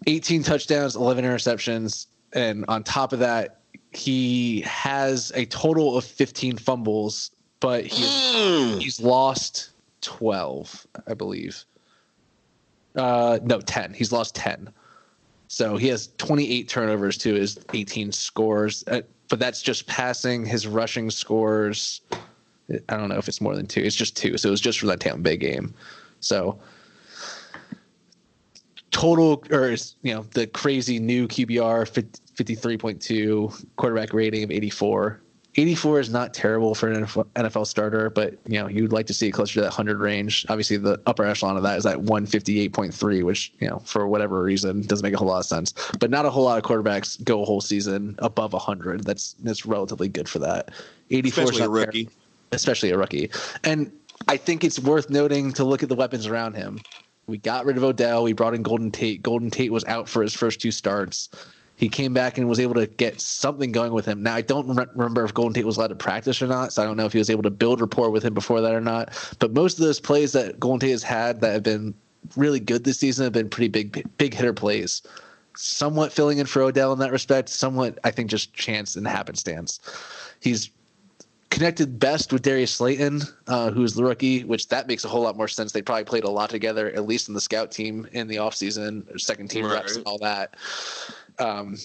18 touchdowns, 11 interceptions, and on top of that, he has a total of 15 fumbles, but he Mm. he's lost 12, I believe. Uh, no, 10. He's lost 10. So he has 28 turnovers to his 18 scores, uh, but that's just passing. His rushing scores, I don't know if it's more than two. It's just two. So it was just for that Tampa Bay game. So total, or you know, the crazy new QBR 50, 53.2 quarterback rating of 84. 84 is not terrible for an NFL starter, but you know you'd like to see it closer to that 100 range. Obviously, the upper echelon of that is at 158.3, which you know for whatever reason doesn't make a whole lot of sense. But not a whole lot of quarterbacks go a whole season above 100. That's that's relatively good for that. 84 Especially a rookie. especially a rookie. And I think it's worth noting to look at the weapons around him. We got rid of Odell. We brought in Golden Tate. Golden Tate was out for his first two starts. He came back and was able to get something going with him. Now I don't re- remember if Golden Tate was allowed to practice or not, so I don't know if he was able to build rapport with him before that or not. But most of those plays that Golden Tate has had that have been really good this season have been pretty big, big hitter plays. Somewhat filling in for Odell in that respect. Somewhat, I think, just chance and happenstance. He's connected best with Darius Slayton, uh, who's the rookie, which that makes a whole lot more sense. They probably played a lot together, at least in the scout team in the offseason, or second team reps and all that. Um,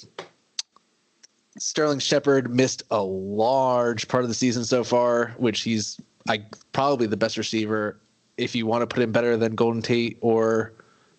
Sterling Shepard missed a large part of the season so far, which he's I probably the best receiver if you want to put him better than Golden Tate or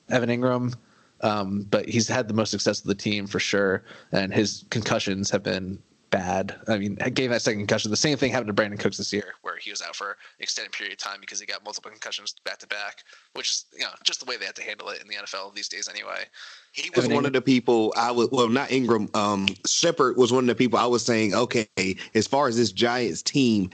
Evan Engram. Um, but he's had the most success of the team for sure, and his concussions have been bad. I mean, I gave that second concussion. The same thing happened to Brandin Cooks this year, where he was out for an extended period of time because he got multiple concussions back to back, which is you know just the way they have to handle it in the NFL these days anyway. He was one of the people I was well, not Engram. Um, Shepard was one of the people I was saying, okay, as far as this Giants team,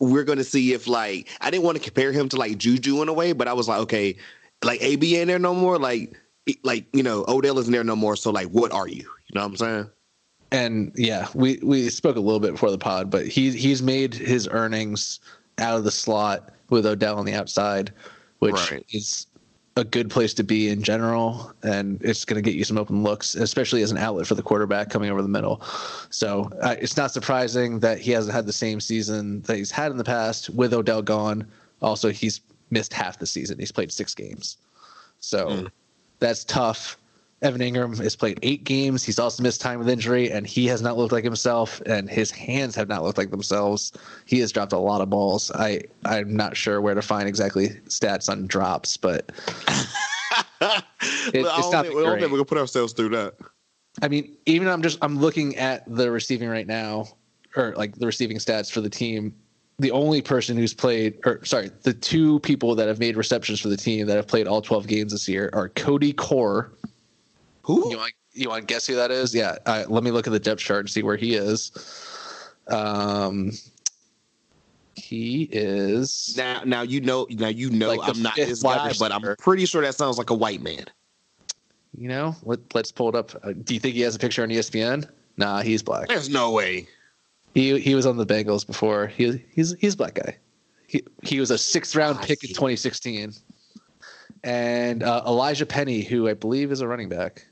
we're going to see if like I didn't want to compare him to like Juju in a way, but I was like, okay, like AB ain't there no more. Like, like you know, Odell isn't there no more. So like, what are you? You know what I'm saying? And yeah, we we spoke a little bit before the pod, but he he's made his earnings out of the slot with Odell on the outside, which Right. is a good place to be in general, and it's going to get you some open looks, especially as an outlet for the quarterback coming over the middle. So uh, it's not surprising that he hasn't had the same season that he's had in the past with Odell gone. Also, he's missed half the season. He's played six games, so that's tough. Evan Engram has played eight games. He's also missed time with injury, and he has not looked like himself, and his hands have not looked like themselves. He has dropped a lot of balls. I I'm not sure where to find exactly stats on drops, but *laughs* it, it's not think, been don't think we're gonna put ourselves through that. I mean, even I'm just I'm looking at the receiving right now, or like the receiving stats for the team. The only person who's played, or sorry, the two people that have made receptions for the team that have played all 12 games this year are Cody Core. Who? You want you want to guess who that is? Yeah, uh, let me look at the depth chart and see where he is. Um, he is Now, now you know. Now you know. Like I'm not his guy, but I'm pretty sure that sounds like a white man. you know let, let's pull it up. Uh, do you think he has a picture on ESPN? Nah, he's black. There's no way. He he was on the Bengals before. He he's he's a black guy. He he was a sixth round pick in 2016. And uh, Elijah Penny, who I believe is a running back.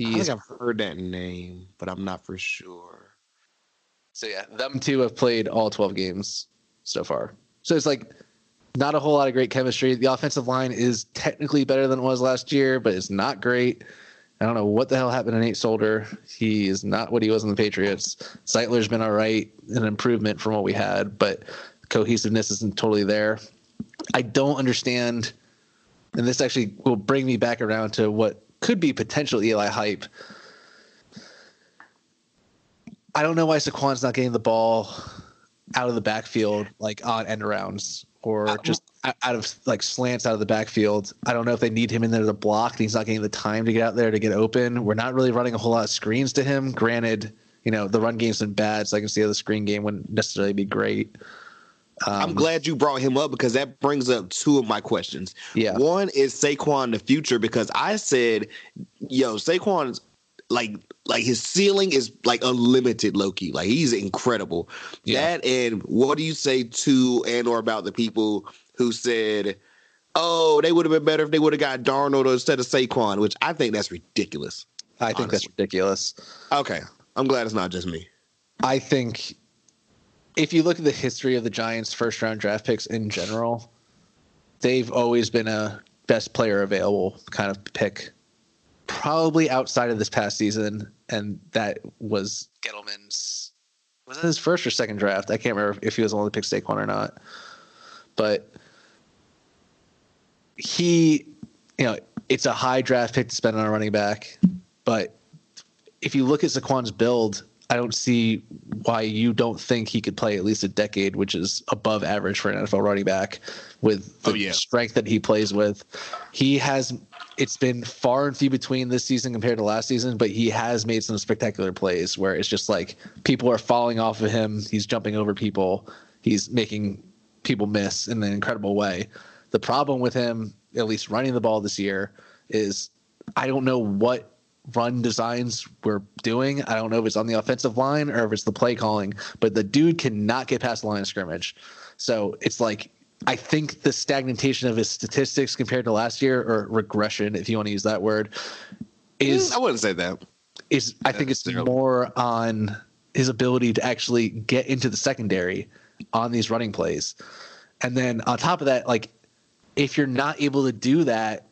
I think I've heard that name, but I'm not for sure. so yeah, them two have played all 12 games so far. So it's like not a whole lot of great chemistry. The offensive line is technically better than it was last year, but it's not great. I don't know what the hell happened to Nate Solder. He is not what he was in the Patriots. Zeitler's been all right, an improvement from what we had, but cohesiveness isn't totally there. I don't understand, and this actually will bring me back around to what could be potential Eli hype. I don't know why Saquon's not getting the ball out of the backfield, like on end rounds, or uh, just out of like slants out of the backfield. I don't know if they need him in there to block. And he's not getting the time to get out there to get open. We're not really running a whole lot of screens to him. Granted, you know the run game's been bad, so I can see how the screen game wouldn't necessarily be great. Um, I'm glad you brought him up because that brings up two of my questions. Yeah. One is Saquon the future because I said, yo, Saquon's like like his ceiling is like unlimited Loki. Like he's incredible. Yeah. That and what do you say to and or about the people who said, Oh, they would have been better if they would have got Darnold instead of Saquon, which I think that's ridiculous. I think that's ridiculous. Okay. I'm glad it's not just me. I think if you look at the history of the Giants' first round draft picks in general, they've always been a best player available kind of pick. Probably outside of this past season, and that was Gettleman's. Was it his first or second draft? I can't remember if he was the one that picked Saquon or not. But he, you know, it's a high draft pick to spend on a running back. But if you look at Saquon's build, I don't see why you don't think he could play at least a decade, which is above average for an NFL running back with the Oh, yeah. strength that he plays with. He has it's been far and few between this season compared to last season, but he has made some spectacular plays where it's just like people are falling off of him. He's jumping over people. He's making people miss in an incredible way. The problem with him, at least running the ball this year, is I don't know what run designs we're doing. I don't know if it's on the offensive line or if it's the play calling, but the dude cannot get past the line of scrimmage. So it's like I think the stagnation of his statistics compared to last year, or regression, if you want to use that word, is Mm, I wouldn't say that. is I think it's Necessarily. more on his ability to actually get into the secondary on these running plays. And then on top of that, like if you're not able to do that,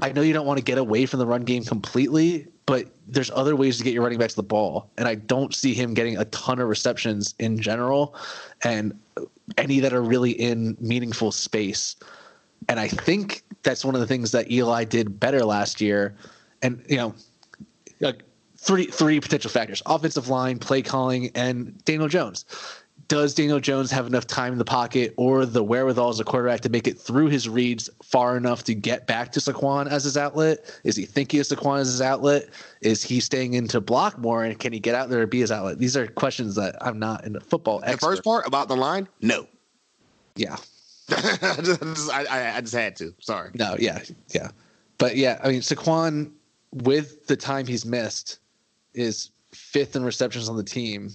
I know you don't want to get away from the run game completely, but there's other ways to get your running backs to the ball. And I don't see him getting a ton of receptions in general and any that are really in meaningful space. And I think that's one of the things that Eli did better last year. And, you know, like three three potential factors: offensive line, play calling, and Daniel Jones. Does Daniel Jones have enough time in the pocket or the wherewithal as a quarterback to make it through his reads far enough to get back to Saquon as his outlet? Is he thinking of Saquon as his outlet? Is he staying into block more and can he get out there and be his outlet? These are questions that I'm not in the football The expert. first part about the line, no. yeah. *laughs* I, just, I, I, I just had to. Sorry. No, yeah, yeah. But yeah, I mean Saquon with the time he's missed is fifth in receptions on the team.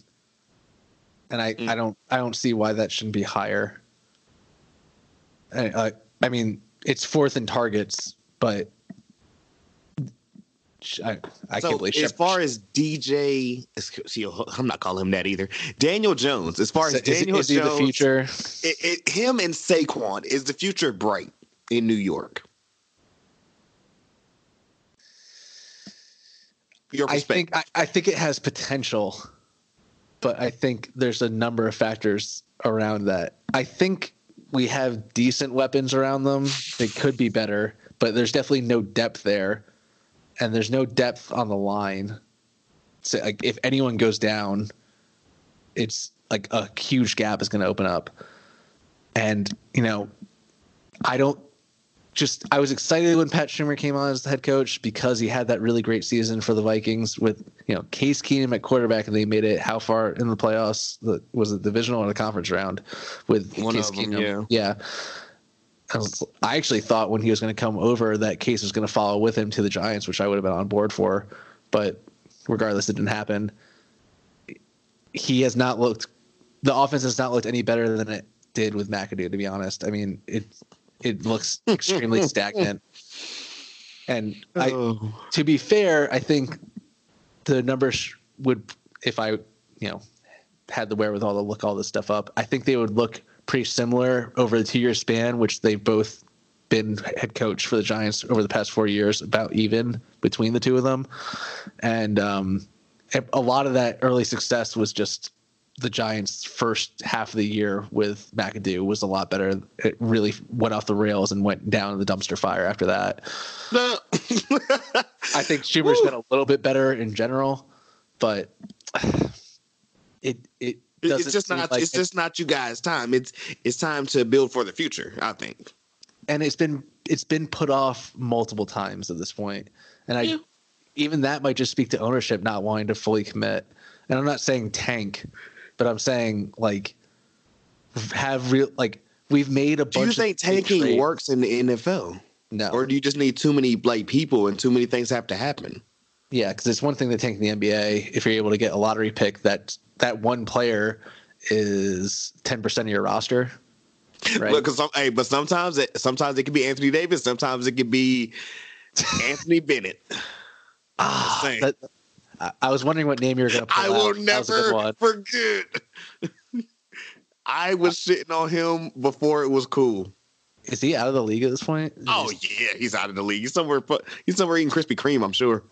And I, mm. I don't I don't see why that shouldn't be higher. I, I, uh, I mean, it's fourth in targets, but I, I so can't believe as far as DJ, see, I'm not calling him that either. Daniel Jones. As far as is, Daniel is he Jones, the future? It, it, him and Saquon is the future bright in New York. Your I think I, I think it has potential, but I think there's a number of factors around that. I think we have decent weapons around them. They could be better, but there's definitely no depth there, and there's no depth on the line. So like if anyone goes down, it's like a huge gap is going to open up, and you know, I don't just I was excited when Pat Shurmur came on as the head coach because he had that really great season for the Vikings with you know Case Keenum at quarterback and they made it how far in the playoffs? The, was it divisional or the conference round with One Case them, Keenum? Yeah. I, was, I actually thought when he was going to come over that Case was going to follow with him to the Giants, which I would have been on board for, but regardless, it didn't happen. He has not looked. The offense has not looked any better than it did with McAdoo. To be honest, I mean it it looks *laughs* extremely stagnant. And I, Oh. to be fair, I think the numbers would, if I, you know, had the wherewithal to look all this stuff up, I think they would look pretty similar over the two year span, which they've both been head coach for the Giants over the past four years, about even between the two of them. And um, a lot of that early success was just the Giants' first half of the year with McAdoo was a lot better. It really went off the rails and went down the dumpster fire after that. No. *laughs* I think Shurmur's been a little bit better in general, but *sighs* it it doesn't it's just not. like it's just not you guys' time. It's it's time to build for the future. I think. and it's been it's been put off multiple times at this point. point, and I Yeah. even that might just speak to ownership not wanting to fully commit. And I'm not saying tank, but I'm saying like have real like we've made a Do you think tanking trades. works in the NFL, No, or do you just need too many like people and too many things have to happen? Yeah, because it's one thing to tank in the NBA if you're able to get a lottery pick that that one player is ten percent of your roster. Right. Look, some, hey, but sometimes it sometimes it could be Anthony Davis, sometimes it could be *laughs* Anthony Bennett. ah, that, I, I was wondering what name you were going to. Put. I will a good never forget. *laughs* I was sitting on him before it was cool. Is he out of the league at this point? Oh yeah, he's out of the league. He's somewhere. He's somewhere eating Krispy Kreme. I'm sure.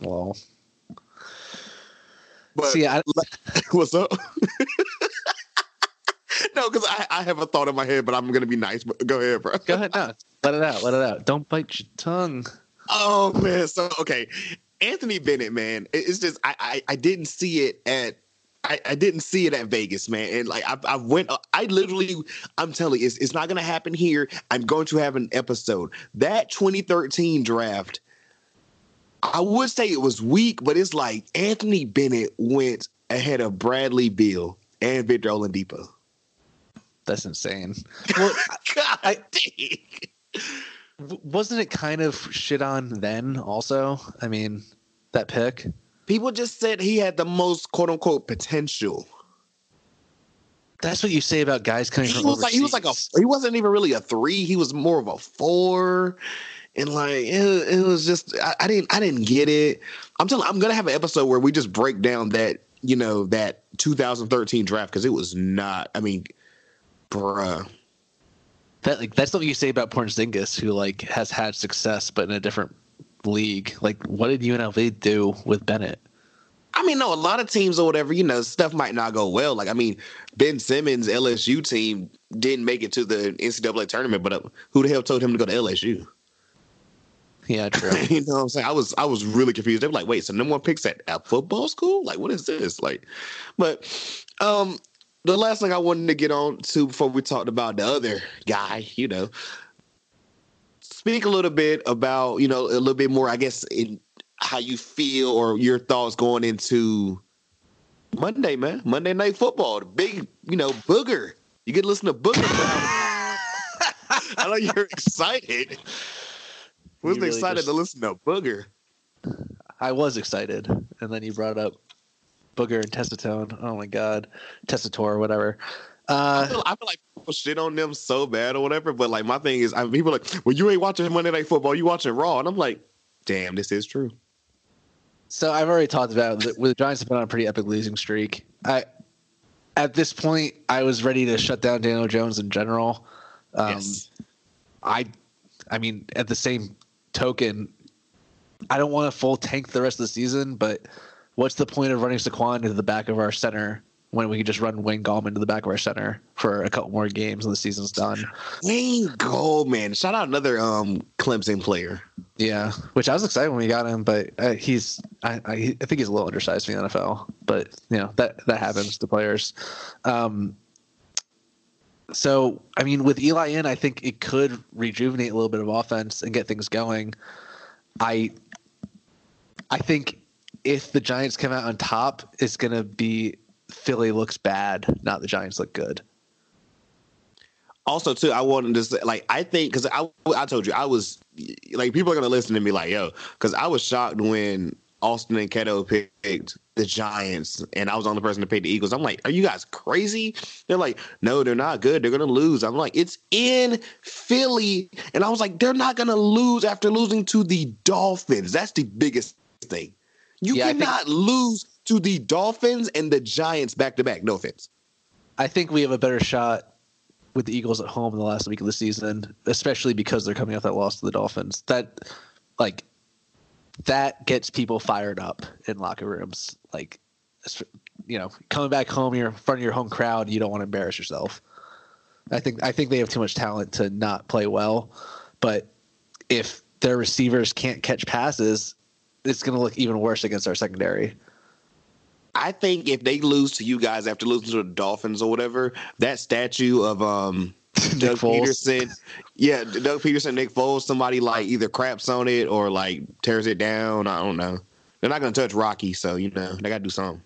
well. But See, I, *laughs* what's up? *laughs* no, because I, I have a thought in my head, but I'm gonna be nice. But go ahead, bro. go ahead. No, let it out. Let it out. Don't bite your tongue. Oh man, so okay. Anthony Bennett, man, it's just I I, I didn't see it at. I, I didn't see it at Vegas, man, and like I, I went, I literally, I'm telling you, it's, it's not going to happen here. I'm going to have an episode. That 2013 draft, I would say it was weak, but it's like Anthony Bennett went ahead of Bradley Beal and Victor Oladipo. That's insane. Well, *laughs* God I- dang. Wasn't it kind of shit on then? Also, I mean, that pick. People just said he had the most quote unquote potential. That's what you say about guys coming He from was like he was like a he wasn't even really a three. He was more of a four, and like it, it was just I, I didn't I didn't get it. I'm telling I'm gonna have an episode where we just break down that you know that 2013 draft because it was not. I mean, bruh. That like that's something you say about Porzingis, who like has had success but in a different league. Like, what did UNLV do with Bennett? I mean, no, a lot of teams or whatever, you know, stuff might not go well. Like, I mean, Ben Simmons' LSU team didn't make it to the NCAA tournament, but uh, who the hell told him to go to LSU? Yeah, true. *laughs* you know what I'm saying? I was I was really confused. They were like, wait, so no one picks at, at football school? Like, what is this? Like, but um the last thing I wanted to get on to before we talked about the other guy, you know, speak a little bit about, you know, a little bit more, I guess, in how you feel or your thoughts going into Monday, man. Monday night football. The big, you know, booger. You get to listen to Booger. *laughs* I know you're excited. Wasn't really excited just- to listen to Booger. I was excited, and then you brought up Booger and Tessitone. Oh my God, Tessitore, whatever. I Uh, feel, I feel like people shit on them so bad or whatever, but like my thing is, I, people are like, well, you ain't watching Monday Night Football, you watching Raw, and I'm like, damn, this is true. so I've already talked about it. With the Giants have been on a pretty epic losing streak. I at this point, I was ready to shut down Daniel Jones in general. Um, yes, I, I mean, at the same token, I don't want to full tank the rest of the season. But what's the point of running Saquon into the back of our center when we could just run Wayne Gallman to the back of our center for a couple more games and the season's done? Wayne Gallman. Shout out another um Clemson player. Yeah, which I was excited when we got him, but uh, he's I, I I think he's a little undersized for the NFL. But you know that that happens to players. Um, so I mean, with Eli in, I think it could rejuvenate a little bit of offense and get things going. I I think if the Giants come out on top, it's going to be Philly looks bad, not the Giants look good. Also, too, I wanted to say, like, I think because I I told you I was like people are gonna listen to me like, yo, because I was shocked when Austin and Keto picked the Giants, and I was the only person to pick the Eagles. I'm like, are you guys crazy? They're like, no, they're not good. They're gonna lose. I'm like, it's in Philly, and I was like, they're not gonna lose after losing to the Dolphins. That's the biggest thing. You Yeah, I think- cannot lose to the Dolphins and the Giants back to back. No offense. I think we have a better shot with the Eagles at home in the last week of the season, especially because they're coming off that loss to the Dolphins. That like that gets people fired up in locker rooms. Like you know, coming back home, you're in front of your home crowd, you don't want to embarrass yourself. I think I think they have too much talent to not play well, but if their receivers can't catch passes, it's going to look even worse against our secondary. I think if they lose to you guys after losing to the Dolphins or whatever, that statue of um *laughs* Doug Foles. Peterson, yeah, Doug Pederson, Nick Foles, somebody like either craps on it or like tears it down. I don't know. They're not gonna touch Rocky, so you know they gotta do something.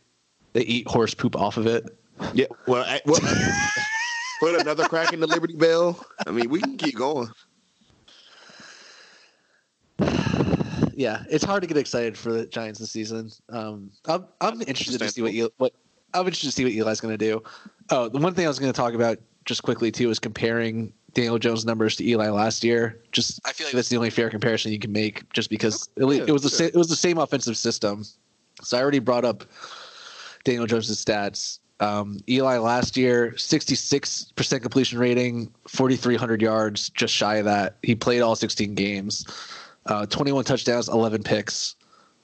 They eat horse poop off of it. Yeah, well, I- well *laughs* put another crack in the Liberty Bell. I mean, we can keep going. Yeah, it's hard to get excited for the Giants this season. Um, I'm I'm interested to see what you what I'm interested to see what Eli's going to do. Oh, the one thing I was going to talk about just quickly too is comparing Daniel Jones' numbers to Eli last year. Just I feel like that's the only fair comparison you can make, just because it, Yeah, it was the sure. sa- it was the same offensive system. So I already brought up Daniel Jones' stats. Um, Eli last year, 66% completion rating, 4,300 yards, just shy of that. He played all 16 games, uh, 21 touchdowns, 11 picks.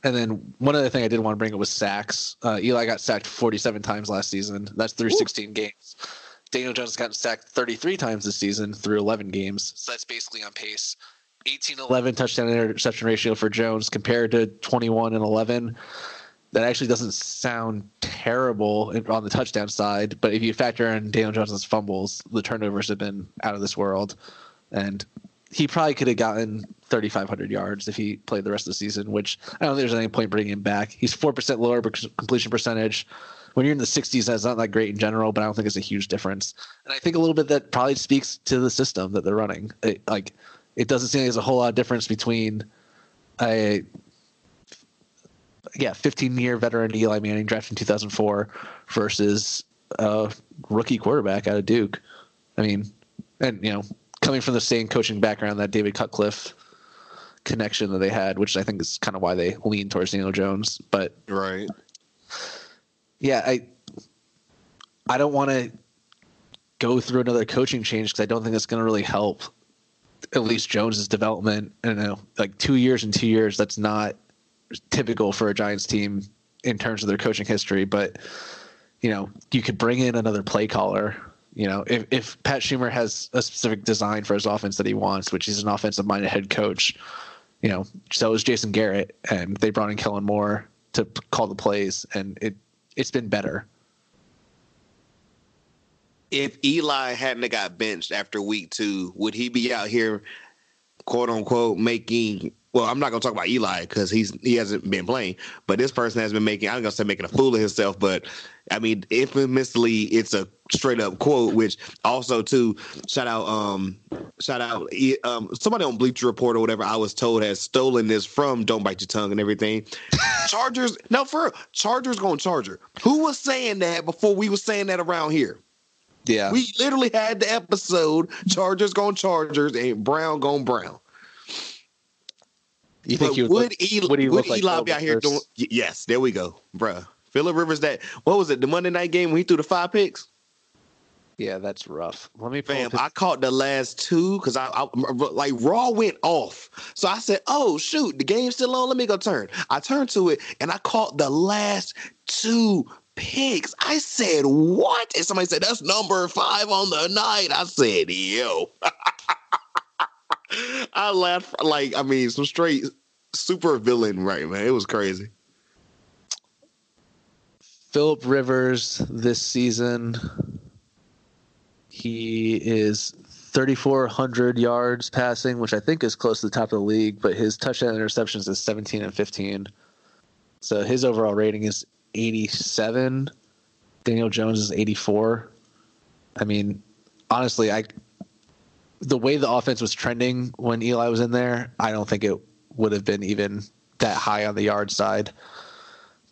And then one other thing I did want to bring up was sacks. Uh, Eli got sacked 47 times last season. That's through 16 games. Daniel Jones got sacked 33 times this season through 11 games. So that's basically on pace. 18 11 touchdown interception ratio for Jones compared to 21 and 11. That actually doesn't sound terrible on the touchdown side, but if you factor in Daniel Jones's fumbles, the turnovers have been out of this world. And he probably could have gotten 3,500 yards if he played the rest of the season, which I don't think there's any point bringing him back. He's 4% lower completion percentage. When you're in the 60s, that's not that great in general, but I don't think it's a huge difference. And I think a little bit that probably speaks to the system that they're running. It, like, it doesn't seem like there's a whole lot of difference between a yeah, 15 year veteran Eli Manning drafted in 2004 versus a rookie quarterback out of Duke. I mean, and you know, coming from the same coaching background that David Cutcliffe connection that they had, which I think is kind of why they lean towards Daniel Jones. But right, yeah, I I don't want to go through another coaching change because I don't think it's going to really help at least Jones's development. I don't know, like two years and two years. That's not typical for a Giants team in terms of their coaching history. But you know, you could bring in another play caller. You know, if if Pat Shurmur has a specific design for his offense that he wants, which he's an offensive minded head coach, you know, so is Jason Garrett, and they brought in Kellen Moore to call the plays, and it it's been better. If Eli hadn't got benched after week two, would he be out here, quote unquote, making well, I'm not gonna talk about Eli because he's he hasn't been playing, but this person has been making. I'm gonna say making a fool of himself, but I mean, infamously, it's a straight up quote. Which also too, shout out, um, shout out, um, somebody on Bleacher Report or whatever. I was told has stolen this from Don't Bite Your Tongue and everything. Chargers, *laughs* no, for real, Chargers going Charger. Who was saying that before we were saying that around here? Yeah, we literally had the episode Chargers going Chargers and Brown going Brown. You think he would, would, Eli, would, he would Eli like be out here doing? Yes, there we go, bruh. Philip Rivers, that what was it? The Monday night game when he threw the five picks. Yeah, that's rough. Let me, fam. I caught the last two because I, I, like Raw went off, so I said, "Oh shoot, the game's still on. Let me go turn." I turned to it and I caught the last two picks. I said, "What?" And somebody said, "That's number five on the night." I said, "Yo." *laughs* I laughed like I mean some straight super villain right man. It was crazy. Philip Rivers this season he is 3400 yards passing, which I think is close to the top of the league, but his touchdown interceptions is 17 and 15. So his overall rating is 87. Daniel Jones is 84. I mean, honestly, I the way the offense was trending when Eli was in there, I don't think it would have been even that high on the yard side.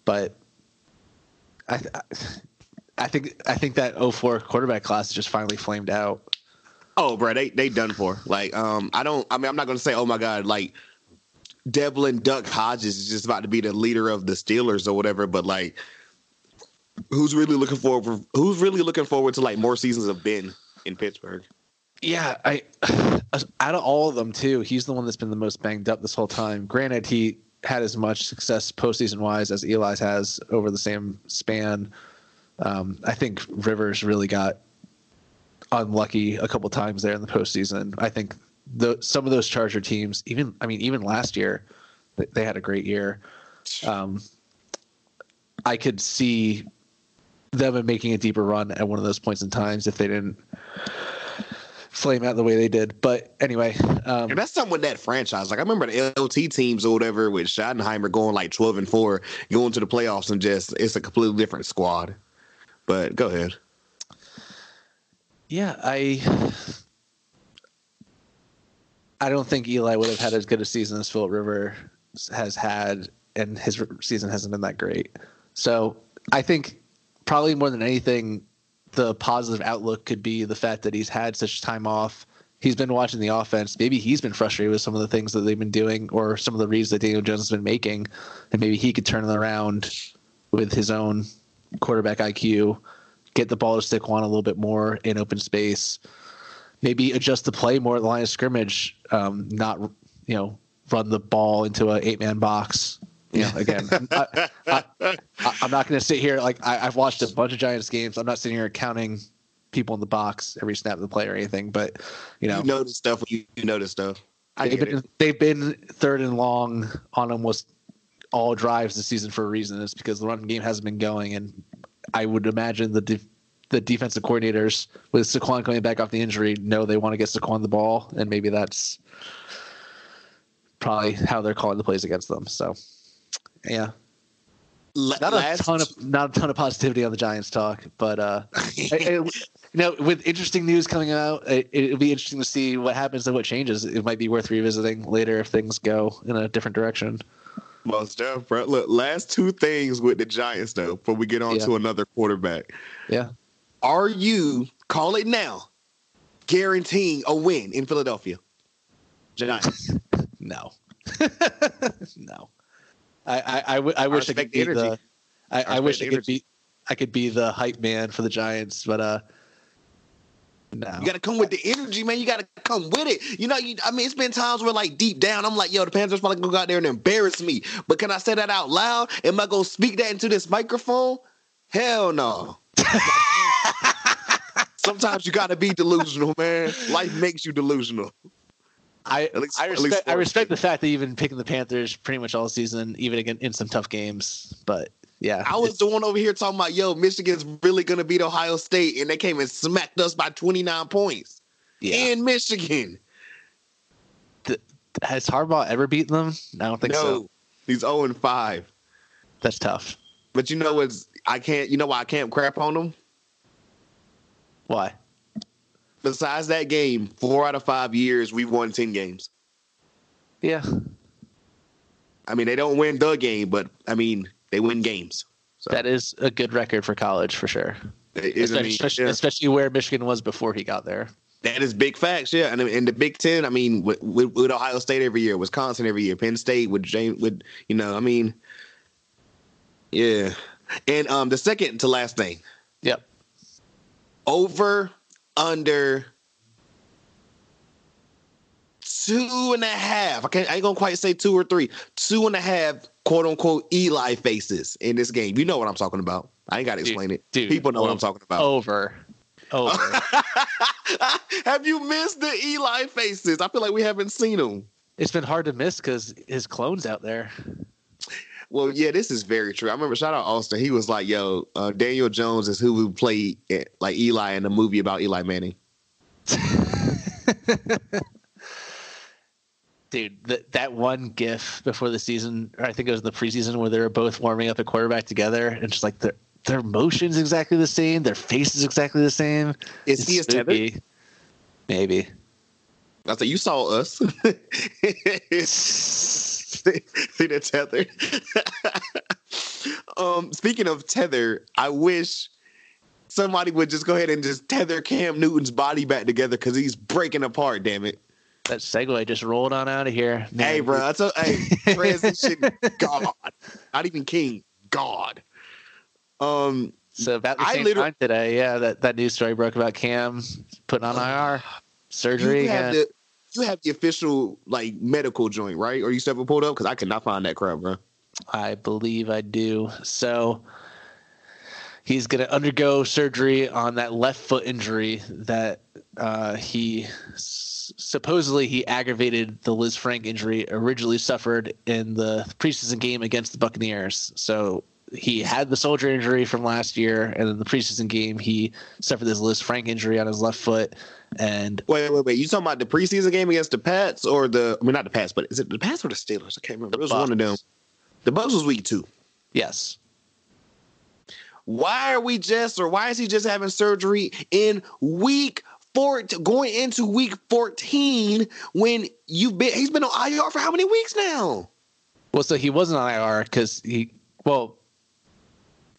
But I, I think I think that 04 quarterback class just finally flamed out. Oh, bro, they they done for. Like, um, I don't. I mean, I'm not gonna say, oh my god, like Devlin Duck Hodges is just about to be the leader of the Steelers or whatever. But like, who's really looking forward? Who's really looking forward to like more seasons of Ben in Pittsburgh? Yeah, I *sighs* out of all of them too, he's the one that's been the most banged up this whole time. Granted, he had as much success postseason wise as Eli's has over the same span. Um, I think Rivers really got unlucky a couple times there in the postseason. I think the some of those Charger teams, even I mean, even last year, they, they had a great year. Um, I could see them making a deeper run at one of those points in times if they didn't flame out the way they did. But anyway, um, and that's something with that franchise. Like I remember the LT teams or whatever with Schottenheimer going like twelve and four, going to the playoffs and just it's a completely different squad. But go ahead. Yeah, I I don't think Eli would have had as good a season as Philip River has had, and his season hasn't been that great. So I think probably more than anything, the positive outlook could be the fact that he's had such time off. He's been watching the offense. Maybe he's been frustrated with some of the things that they've been doing or some of the reads that Daniel Jones has been making. And maybe he could turn it around with his own quarterback IQ, get the ball to Saquon a little bit more in open space, maybe adjust the play more at the line of scrimmage, um, not, you know, run the ball into an eight man box you know, again, I, am not going to sit here like I, have watched a bunch of Giants games. I'm not sitting here counting people in the box every snap of the play or anything. But you know, you notice stuff. You, notice stuff. I they've been they've been third and long on almost all drives this season for a reason. It's because the running game hasn't been going, and I would imagine the def- the defensive coordinators with Saquon coming back off the injury know they want to get Saquon the ball, and maybe that's probably how they're calling the plays against them. So, yeah, La- not last a ton of not a ton of positivity on the Giants talk, but uh, *laughs* you know, with interesting news coming out, it, it'll be interesting to see what happens and what changes. It might be worth revisiting later if things go in a different direction. most def, bro. Look, last two things with the Giants though, before we get on Yeah. to another quarterback. Yeah, Are you call it now, guaranteeing a win in Philadelphia? *laughs* Giants. no, *laughs* no. I I, I, wish I could be the. energy. I, I I wish I the could be. I could be the hype man for the Giants, but uh, no. You got to come with the energy, man. You got to come with it. You know, you, I mean, it's been times where, like, deep down, I'm like, yo, the Panthers probably gonna go out there and embarrass me. But can I say that out loud? Am I gonna speak that into this microphone? Hell no. *laughs* Sometimes you got to be delusional, man. Life makes you delusional. I least- I respect I respect the fact that you've been picking the Panthers pretty much all season, even again in some tough games. But yeah, I was the one over here talking about, yo, Michigan's really gonna beat Ohio State, and they came and smacked us by 29 points yeah. in Michigan. Has Harbaugh ever beaten them? I don't think no, so. he's 0 and 5. That's tough. But you know what's I can't you know why I can't crap on them? Why? Besides that game, four out of five years we've won 10 games. Yeah, I mean, they don't win the game, but I mean, they win games. So that is a good record for college for sure. it is, I Especially, mean, especially, yeah. especially where Michigan was before he got there. that is big facts, yeah. And in the Big Ten, I mean, with, with, with Ohio State every year, Wisconsin every year, Penn State with James, with you know, I mean, yeah. And um, the second to last thing, Yep. over under two and a half. I can't I ain't gonna quite say two or three. Two and a half quote unquote Eli faces in this game. You know what I'm talking about. I ain't gotta Dude, explain it. dude, People know what I'm talking about. Over. Over. *laughs* Have you missed the Eli faces? I feel like we haven't seen them. it's been hard to miss because his clone's out there. Well, yeah, this is very true. I remember shout out Austin. He was like, "Yo, uh, Daniel Jones is who would play like Eli in the movie about Eli Manning." *laughs* Dude, that that one GIF before the season, or I think it was the preseason, where they were both warming up at quarterback together, and just like their their motions exactly the same, their faces exactly the same. Is It's he as tethered? Maybe. I said, "You saw us." *laughs* *laughs* *laughs* see, the tether. *laughs* um, speaking of tether, I wish somebody would just go ahead and just tether Cam Newton's body back together because he's breaking apart. Damn it! That segue just rolled on out of here. Man, hey, bro, that's a hey transition. *laughs* God, not even king. God. Um, So about the I same liter- time today, yeah, that, that news story broke about Cam putting on IR surgery you again. You have the official like medical joint, right? Or you still pulled up because I cannot find that crap, bro. I believe I do. So he's going to undergo surgery on that left foot injury that uh, he s- supposedly he aggravated the Lisfranc injury originally suffered in the preseason game against the Buccaneers. So he had the soldier injury from last year, and in the preseason game he suffered this Lisfranc injury on his left foot. And Wait, wait, wait. You talking about the preseason game against the Pats or the? I mean, not the Pats, but is it the Pats or the Steelers? I can't remember. The it was one of them. The Bucks was week two. yes, Why are we just, or why is he just having surgery in week four, going into week fourteen when you've been? He's been on IR for how many weeks now? Well, so he wasn't on IR because he. Well,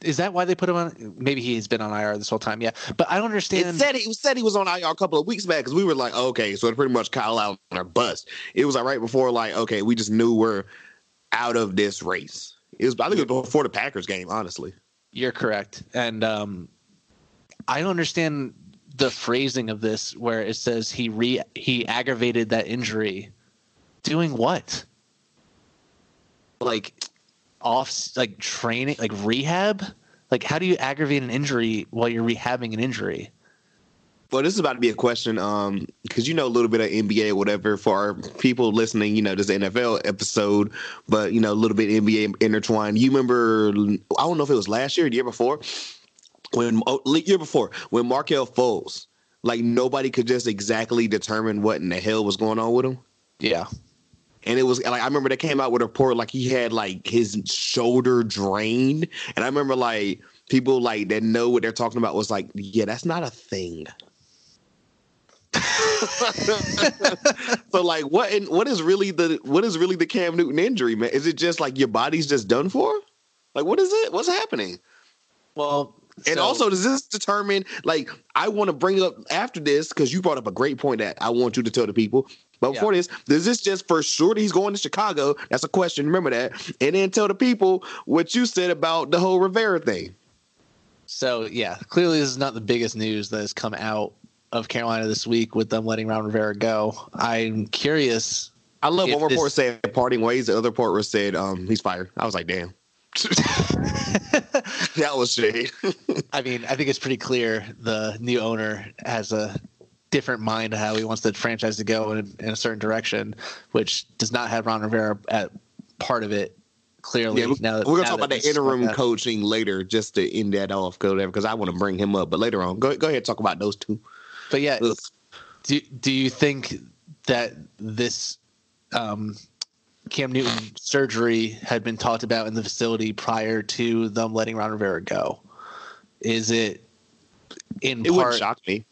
is that why they put him on? Maybe he's been on IR this whole time. Yeah, but I don't It understand. said he said he was on IR a couple of weeks back because we were like, okay, so it's pretty much Kyle out on our bust. It was like right before, like, okay, we just knew we're out of this race. It was, I think it was before the Packers game, honestly. You're correct, and um, I don't understand the phrasing of this where it says he re he aggravated that injury. Doing what? Like off like training like rehab? Like how do you aggravate an injury while you're rehabbing an injury? Well, this is about to be a question, um, because you know a little bit of NBA or whatever for our people listening. You know, this NFL episode, but you know a little bit NBA intertwined. You remember? I don't know if it was last year, or the year before, when oh, year before when Markelle Fultz, like nobody could just exactly determine what in the hell was going on with him. Yeah. And it was like I remember they came out with a report like he had like his shoulder drained, and I remember like people like that know what they're talking about was like, yeah, that's not a thing. *laughs* so like what in, what is really the what is really the Cam Newton injury, man? Is it just like your body's just done for? Like what is it? What's happening? Well, and so- also does this determine like I want to bring up after this because you brought up a great point that I want you to tell the people. But before this, does this just for sure that he's going to Chicago? That's a question. Remember that, and then tell the people what you said about the whole Rivera thing. So yeah, clearly this is not the biggest news that has come out of Carolina this week with them letting Ron Rivera go. I'm curious. I love one report this- said parting ways. The other report said um, he's fired. I was like, damn. *laughs* that was shade. *laughs* I mean, I think it's pretty clear the new owner has a different mind of how he wants the franchise to go in, in a certain direction, which does not have Ron Rivera at part of it. Clearly, Yeah, we, now that- we're gonna talk about the interim like coaching later, just to end that off, because I want to bring him up. But later on, go go ahead talk about those two. But yeah, Ugh. do do you think that this um, Cam Newton surgery had been talked about in the facility prior to them letting Ron Rivera go? Is it in It part shock me.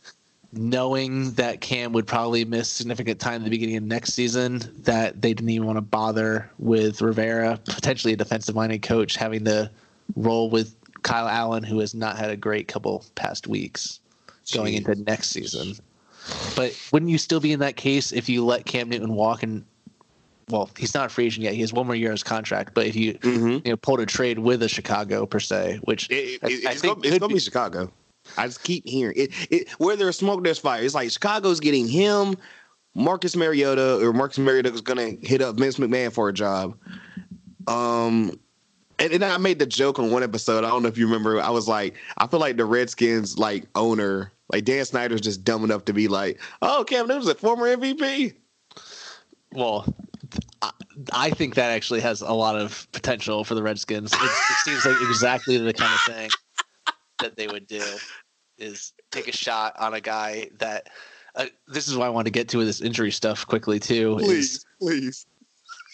knowing that Cam would probably miss significant time at the beginning of next season that they didn't even want to bother with Rivera, potentially a defensive minded coach, having to roll with Kyle Allen, who has not had a great couple past weeks going Jeez. into next season. But wouldn't you still be in that case if you let Cam Newton walk and well, he's not a free agent yet. He has one more year of his contract. But if you you know pulled a trade with a Chicago per se, which It, I- it, I it's, think gonna, it's gonna be Chicago. I just keep hearing it. It where there's smoke, there's fire. It's like Chicago's getting him, Marcus Mariota, or Marcus Mariota is gonna hit up Vince McMahon for a job. Um, and, and I made the joke on one episode. I don't know if you remember. I was like, I feel like the Redskins like owner, like Dan Snyder's just dumb enough to be like, oh, Cam Newton's a former MVP. Well, I, think that actually has a lot of potential for the Redskins. It, it seems like exactly the kind of thing that they would do is take a shot on a guy that. Uh, this is why I want to get to with this injury stuff quickly too. is Please, please.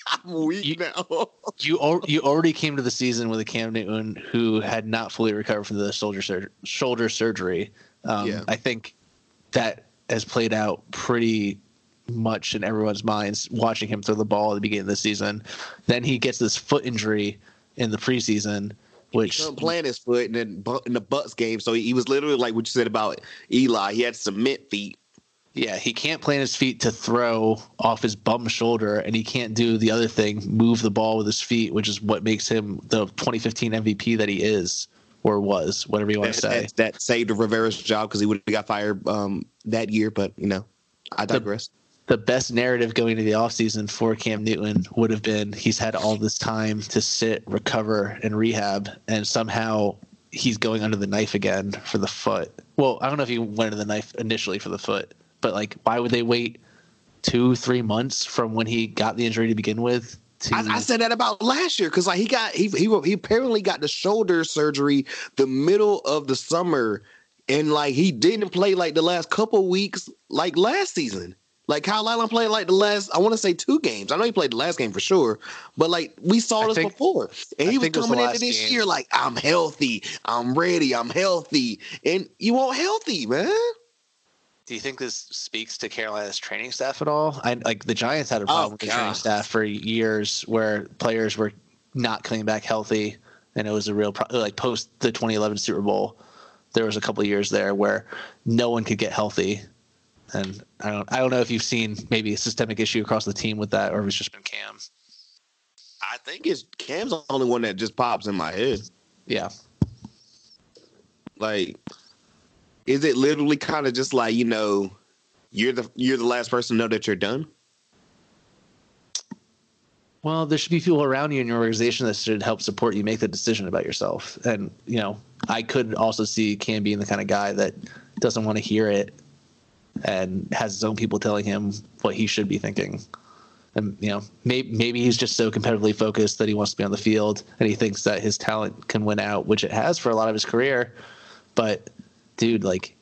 I'm *laughs* weak You- now. *laughs* you al- you already came to the season with a Cam Newton who had not fully recovered from the shoulder sur- shoulder surgery. Um, Yeah. I think that has played out pretty much in everyone's minds watching him throw the ball at the beginning of the season. Then he gets this foot injury in the preseason, which couldn't plant his foot in the, in the Bucks game. So he, he was literally like what you said about Eli. He had cement feet. Yeah, he can't plant his feet to throw off his bum shoulder, and he can't do the other thing, move the ball with his feet, which is what makes him the 2015 MVP that he is or was, whatever you want That, to say. that, that saved Rivera's job because he would have got fired um, that year. But you know, I digress. The best narrative going into the offseason for Cam Newton would have been he's had all this time to sit, recover, and rehab, and somehow he's going under the knife again for the foot. Well, I don't know if he went under the knife initially for the foot, but like, why would they wait two, three months from when he got the injury to begin with? I, I said that about last year because like he got he, he he apparently got the shoulder surgery the middle of the summer, and like he didn't play like the last couple weeks like last season. Like Kyle Allen played like the last I want to say two games. I know he played the last game for sure, but like we saw this think- before, and I he was it was coming into this game. year like I'm healthy, I'm ready, I'm healthy, and you want healthy, man. Do you think this speaks to Carolina's training staff at all? I like the Giants had a oh, problem Oh, with the training staff for years where players were not coming back healthy, and it was a real pro- like post the 2011 Super Bowl. There was a couple of years there where no one could get healthy, and I don't I don't know if you've seen maybe a systemic issue across the team with that, or if it's just been Cam. I think it's Cam's the only one that just pops in my head. Yeah, Like, is it literally kind of just like you know, you're the you're the last person to know that you're done? Well, there should be people around you in your organization that should help support you make the decision about yourself. And, you know, I could also see Cam being the kind of guy that doesn't want to hear it and has his own people telling him what he should be thinking. And you know, maybe maybe he's just so competitively focused that he wants to be on the field and he thinks that his talent can win out, which it has for a lot of his career. But dude, like,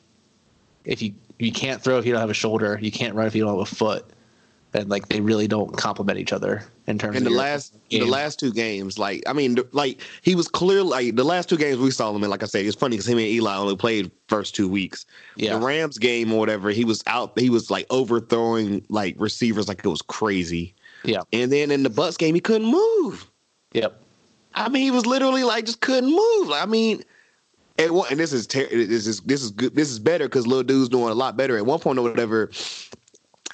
if you you can't throw if you don't have a shoulder, you can't run if you don't have a foot, and like they really don't complement each other in terms. in of the last game. the last two games, like I mean, like he was clear. Like the last two games we saw him in, like I said, it's funny because him and Eli only played first two weeks. Yeah. The Rams game or whatever, he was out. He was like overthrowing like receivers like it was crazy. yeah, And then in the Bucks game, he couldn't move. yep, I mean, he was literally like just couldn't move. Like, I mean, one, and this is ter- this is this is good. This is better because little dude's doing a lot better. At one point or whatever,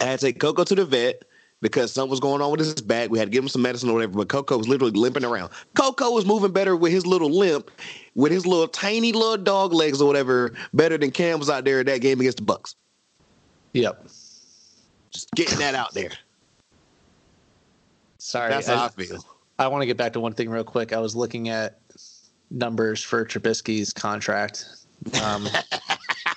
I had to take Coco to the vet because something was going on with his back. We had to give him some medicine or whatever. But Coco was literally limping around. Coco was moving better with his little limp, with his little tiny little dog legs or whatever, better than Cam was out there at that game against the Bucks. yep. Just getting that out there. Sorry, That's how I feel. I want to get back to one thing real quick. I was looking at numbers for Trubisky's contract. Um, *laughs*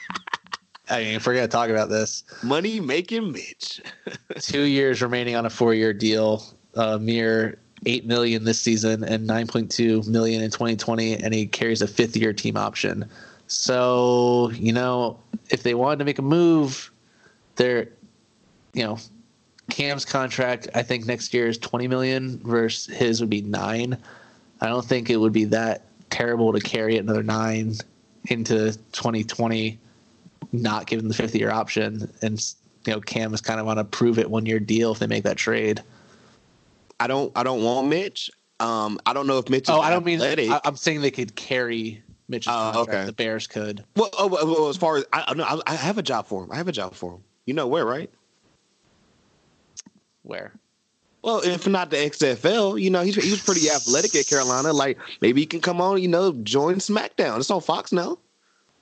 I mean, if we're gonna talk about this, Money making Mitch. *laughs* two years remaining on a four-year deal, a mere eight million this season and nine point two million in 2020, and he carries a fifth-year team option. So you know, if they wanted to make a move, they're, you know, Cam's contract I think next year is 20 million versus his would be nine. I don't think it would be that terrible to carry another nine into 2020, not give him the fifth year option, and you know Cam is kind of on a prove it one year deal if they make that trade. I don't. I don't want Mitch. Um, I don't know if Mitch. Is Oh, I don't mean athletic. I, I'm saying they could carry Mitch's Oh, contract. okay. The Bears could. Well, oh, well, as far as I, know, I, I have a job for him. I have a job for him. You know where, right? Where? Well, if not the XFL, you know he's he was pretty athletic at Carolina. Like maybe he can come on, you know, join SmackDown. It's on Fox now.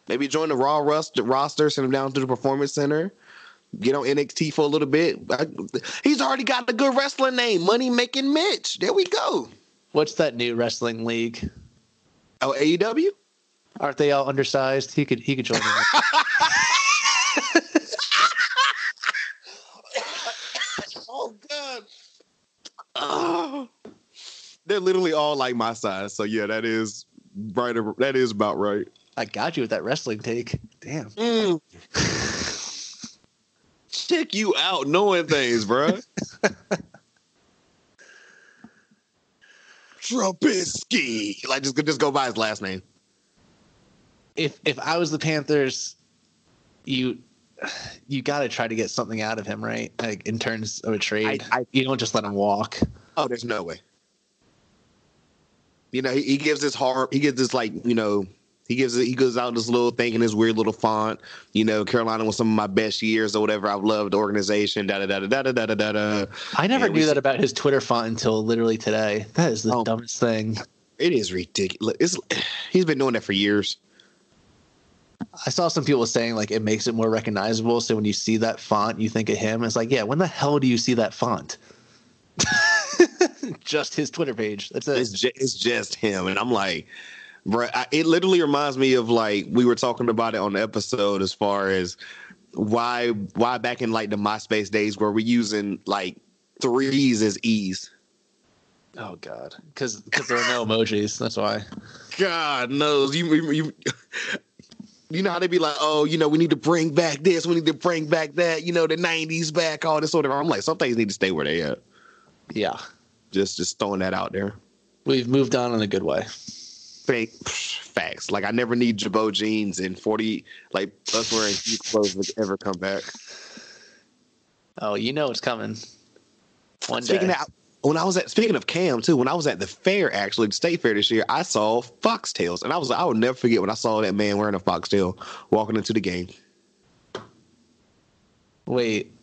Maybe join the Raw roster, roster send him down to the Performance Center. Get on NXT for a little bit. I- he's already got a good wrestling name, Money Making Mitch. There we go. What's that new wrestling league? Oh, AEW. Aren't they all undersized? He could he could join them. *laughs* Oh God. Oh. They're literally all like my size. So yeah, that is right. That is about right. I got you with that wrestling take. Damn. Mm. Check you out knowing things, bruh. *laughs* Trubisky. Like just just go by his last name. If if I was the Panthers, you you got to try to get something out of him, right? Like in terms of a trade, I- I- you don't just let him walk. Oh, there's no way. You know, he, he gives this hard. He gives this like you know. He gives it, he goes out this little thing in his weird little font. You know, Carolina was some of my best years or whatever. I've loved the organization. Da da da da da da da da. I never and knew that about his Twitter font until literally today. That is the oh, dumbest thing. It is ridiculous. It's, *sighs* he's been doing that for years. I saw some people saying like it makes it more recognizable. So when you see that font, you think of him. It's like, yeah, when the hell do you see that font? *laughs* just his Twitter page. That's it. It's, just, it's just him, and I'm like, bro, I, it literally reminds me of like we were talking about it on the episode as far as why why back in like the MySpace days where we're using like threes as e's. oh God, because because there are no emojis. That's why. God knows you you. you you know how they be like, oh, you know, we need to bring back this, we need to bring back that, you know, the '90s back, all this sort of. I'm like, some things need to stay where they at. Yeah, Just, just throwing that out there. we've moved on in a good way. Fake facts. Like I never need Jabot jeans and forty like us wearing cute clothes would ever come back. Oh, you know it's coming. One Speaking day. of when I was at speaking of Cam too, when I was at the fair actually, the state fair this year, I saw foxtails, and I was I will never forget when I saw that man wearing a foxtail walking into the game. Wait,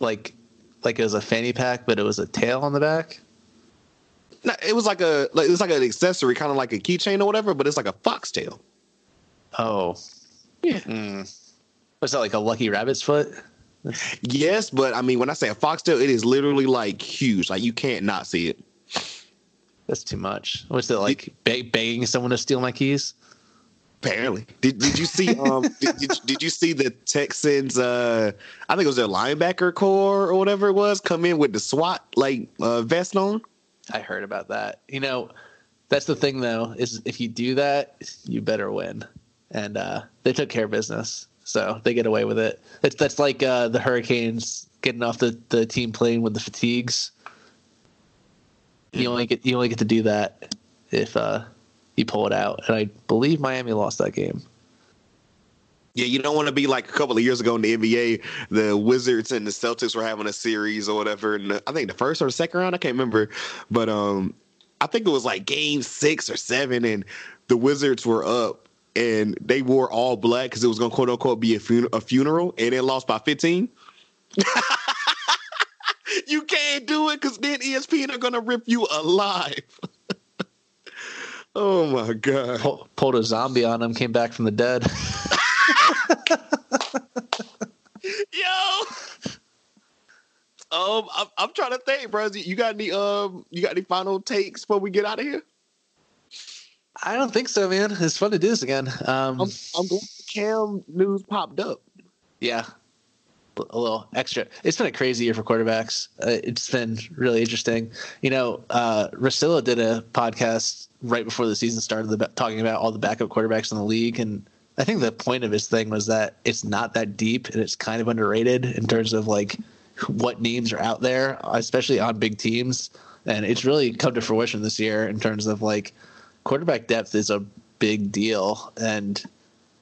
like, like it was a fanny pack, but it was a tail on the back. No, it was like a like it was like an accessory, kind of like a keychain or whatever, but it's like a foxtail. Oh, Yeah. Mm. Was that like a lucky rabbit's foot? Yes, but I mean when I say a foxtail, it is literally like huge. Like you can't not see it. That's too much. What's it like? Beg- begging someone to steal my keys? Apparently, did did you see um *laughs* did, did, did you see the Texans? Uh, I think it was their linebacker core or whatever it was come in with the SWAT like uh, vest on. I heard about that. You know, that's the thing though is if you do that, you better win. And uh, they took care of business, so they get away with it. It's that's like uh, the Hurricanes getting off the, the team plane with the fatigues. You only get you only get to do that if uh, you pull it out. And I believe Miami lost that game. Yeah, you don't want to be like a couple of years ago in the NBA, the Wizards and the Celtics were having a series or whatever. And I think the first or the second round, I can't remember, but um, I think it was like game six or seven, and the Wizards were up and they wore all black because it was going to quote unquote be a, fun- a funeral, and they lost by fifteen. *laughs* you can't do it because then ESPN are going to rip you alive. *laughs* oh my god! Pulled a zombie on him, came back from the dead. *laughs* Yo. Um, I'm, I'm trying to think, bro. You got any um, you got any final takes before we get out of here? I don't think so, man. It's fun to do this again. Um, I'm, I'm glad Cam news popped up. yeah, a little extra. It's been a crazy year for quarterbacks. Uh, it's been really interesting. You know, uh, Russillo did a podcast right before the season started, about, talking about all the backup quarterbacks in the league, and I think the point of his thing was that it's not that deep and it's kind of underrated in terms of like what names are out there, especially on big teams. And it's really come to fruition this year in terms of like quarterback depth is a big deal. And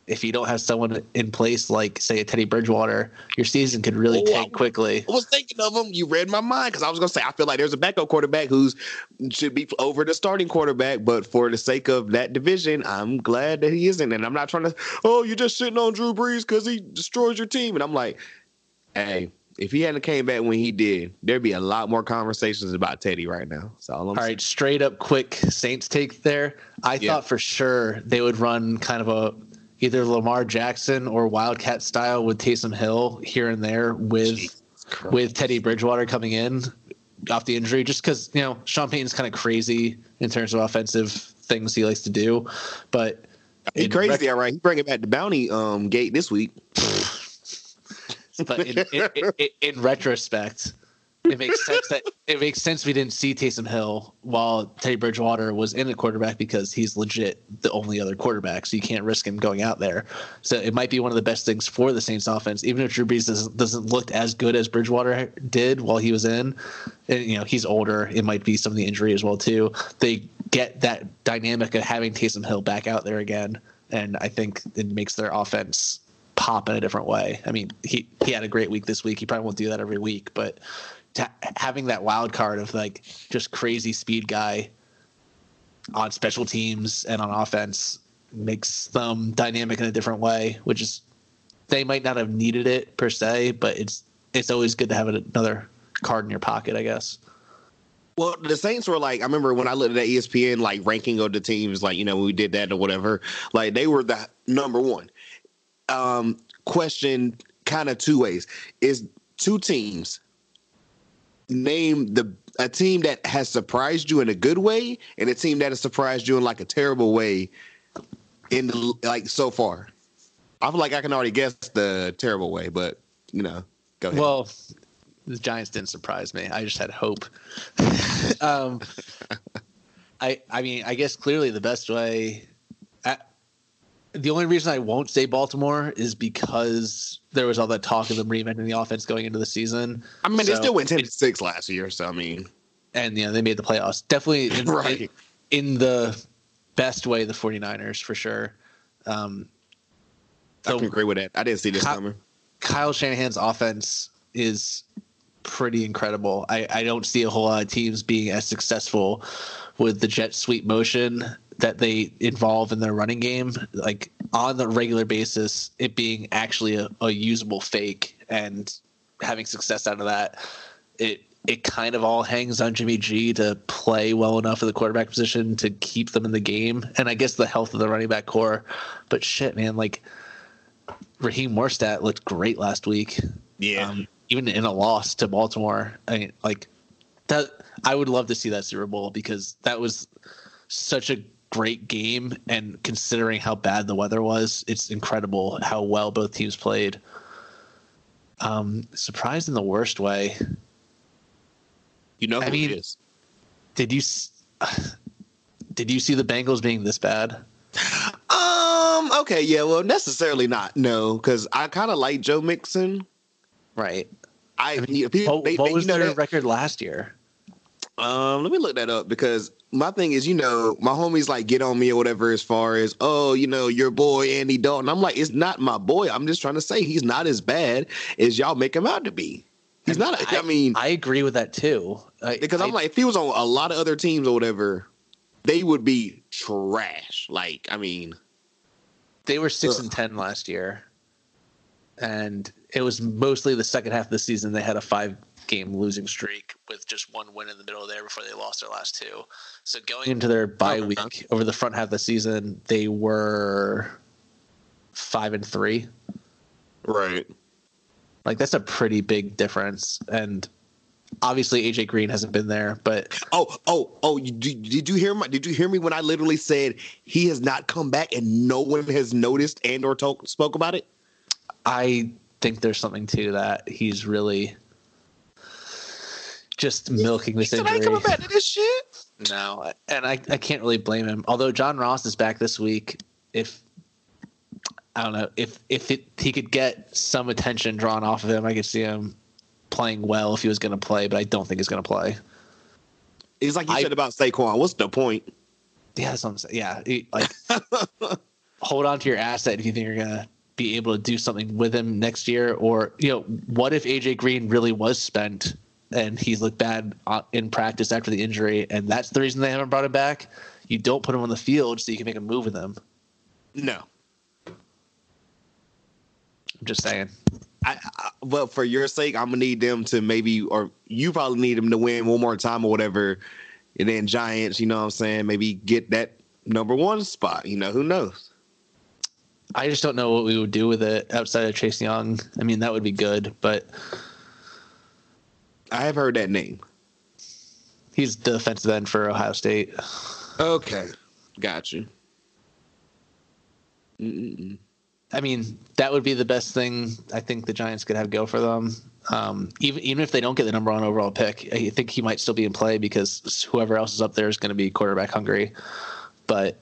if you don't have someone in place like say a Teddy Bridgewater, your season could really Oh, tank quickly. I was thinking of him. You read my mind because I was gonna say I feel like there's a backup quarterback who's should be over the starting quarterback, but for the sake of that division, I'm glad that he isn't. And I'm not trying to. Oh, you're just sitting on Drew Brees because he destroys your team. And I'm like, hey, if he hadn't came back when he did, there'd be a lot more conversations about Teddy right now. So all I'm All right, straight up quick Saints take there. I Yeah. thought for sure they would run kind of a either Lamar Jackson or Wildcat style with Taysom Hill here and there with with Teddy Bridgewater coming in off the injury, just because you know Sean Payton's kind of crazy in terms of offensive things he likes to do, but he crazy, rec- all right. He bring it back to bounty um gate this week. *laughs* but in, in, in, in retrospect, it makes sense that it makes sense we didn't see Taysom Hill while Teddy Bridgewater was in the quarterback because he's legit the only other quarterback, so you can't risk him going out there. So it might be one of the best things for the Saints offense, even if Drew Brees doesn't, doesn't look as good as Bridgewater did while he was in. And, you know, he's older. It might be some of the injury as well too. They get that dynamic of having Taysom Hill back out there again, and I think it makes their offense pop in a different way. I mean, he he had a great week this week. He probably won't do that every week, but having that wild card of like just crazy speed guy on special teams and on offense makes them dynamic in a different way, which is they might not have needed it per se, but it's it's always good to have another card in your pocket, I guess. Well, the Saints were like, I remember when I looked at ESPN like ranking of the teams, like you know we did that or whatever, like they were the number one. Um, question kind of two ways: is two teams name the a team that has surprised you in a good way and a team that has surprised you in like a terrible way in the like so far. I feel like I can already guess the terrible way, but you know, go ahead. Well, the Giants didn't surprise me. I just had hope. *laughs* um, I I mean, I guess clearly the best way. I, the only reason I won't say Baltimore is because there was all that talk of them reinventing the offense going into the season. I mean, they still went ten to six last year, so I mean, and you know they made the playoffs. Definitely *laughs* in, Right. in, in the best way, the 49ers for sure. Um, I So- can agree with that. I didn't see this coming. Kyle Shanahan's offense is pretty incredible. I, I don't see a whole lot of teams being as successful with the jet sweep motion that they involve in their running game, like on the regular basis, it being actually a, a usable fake and having success out of that. It it kind of all hangs on Jimmy G to play well enough at the quarterback position to keep them in the game, and I guess the health of the running back core. But shit, man, like Raheem Mostert looked great last week. Yeah. Um, even in a loss to Baltimore. I mean, like that. I would love to see that Super Bowl because that was such a great game, and considering how bad the weather was, it's incredible how well both teams played. Um, surprised in the worst way. You know I mean- it is. Did you *sighs* did you see the Bengals being this bad? *laughs* Um. Okay. Yeah. Well, necessarily not. No, because I kind of like Joe Mixon. Right. I, you- people, What, they- what they- was you know their that- record last year? Um, let me look that up because my thing is, you know, my homies like get on me or whatever as far as, oh, you know, your boy Andy Dalton. I'm like, it's not my boy. I'm just trying to say he's not as bad as y'all make him out to be. He's not. I, mean, I agree with that too. I- because I'm I- like, if he was on a lot of other teams or whatever, they would be trash. Like, I mean, they were six Ugh. and ten last year, and it was mostly the second half of the season they had a five game losing streak with just one win in the middle there before they lost their last two. So going into their bye Okay. week over the front half of the season, they were five and three. right. Like that's a pretty big difference, and obviously AJ Green hasn't been there, but Oh, oh, oh! You, did, did you hear my? Did you hear me when I literally said he has not come back and no one has noticed and or told, spoke about it? I think there's something to that. He's really just milking this He said, I ain't injury. coming back to this shit. No, and I, I can't really blame him. Although John Ross is back this week, if I don't know if if it, he could get some attention drawn off of him, I could see him playing well if he was going to play. But I don't think he's going to play. It's like you I- said about Saquon. What's the point? Yeah, that's what I'm saying. Yeah, he- like *laughs* hold on to your asset if you think you're going to be able to do something with him next year, or you know, what if AJ Green really was spent and he's looked bad uh, in practice after the injury, and that's the reason they haven't brought him back? You don't put him on the field so you can make a move with him. No. I'm just saying. I, I, but for your sake, I'm gonna need them to maybe, or you probably need them to win one more time or whatever, and then Giants. You know what I'm saying? Maybe get that number one spot. You know, who knows? I just don't know what we would do with it outside of Chase Young. I mean, that would be good, but I have heard that name. he's the defensive end for Ohio State. Okay, got you. Mm-mm-mm. I mean, that would be the best thing I think the Giants could have go for them. Um, even even if they don't get the number one overall pick, I think he might still be in play because whoever else is up there is going to be quarterback hungry. But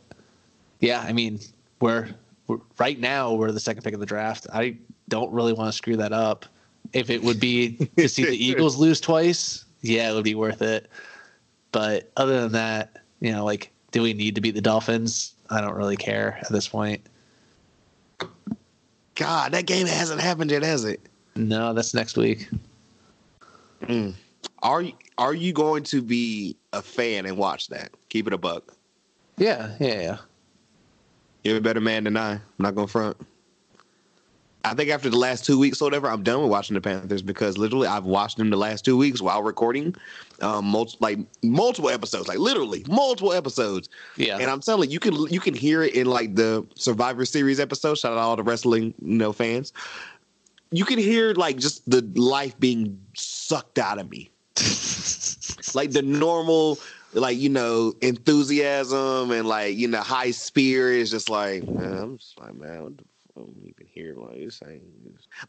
yeah, I mean, we're, we're right now we're the second pick of the draft. I don't really want to screw that up. If it would be to see the *laughs* Eagles lose twice, yeah, it would be worth it. But other than that, you know, like, do we need to beat the Dolphins? I don't really care at this point. God, that game hasn't happened yet, has it? No, that's next week. Mm. Are you are you going to be a fan and watch that? Keep it a buck. Yeah, yeah, yeah. You're a better man than I. I'm not gonna front. I think after the last two weeks or whatever, I'm done with watching the Panthers because literally I've watched them the last two weeks while recording, um, multi- like multiple episodes, like literally multiple episodes. Yeah. And I'm telling you, you can you can hear it in like the Survivor Series episode. Shout out to all the wrestling you know fans. You can hear like just the life being sucked out of me, *laughs* like the normal like you know enthusiasm and like you know high spirit is just like man, I'm just like man, what the I even hear like you're saying?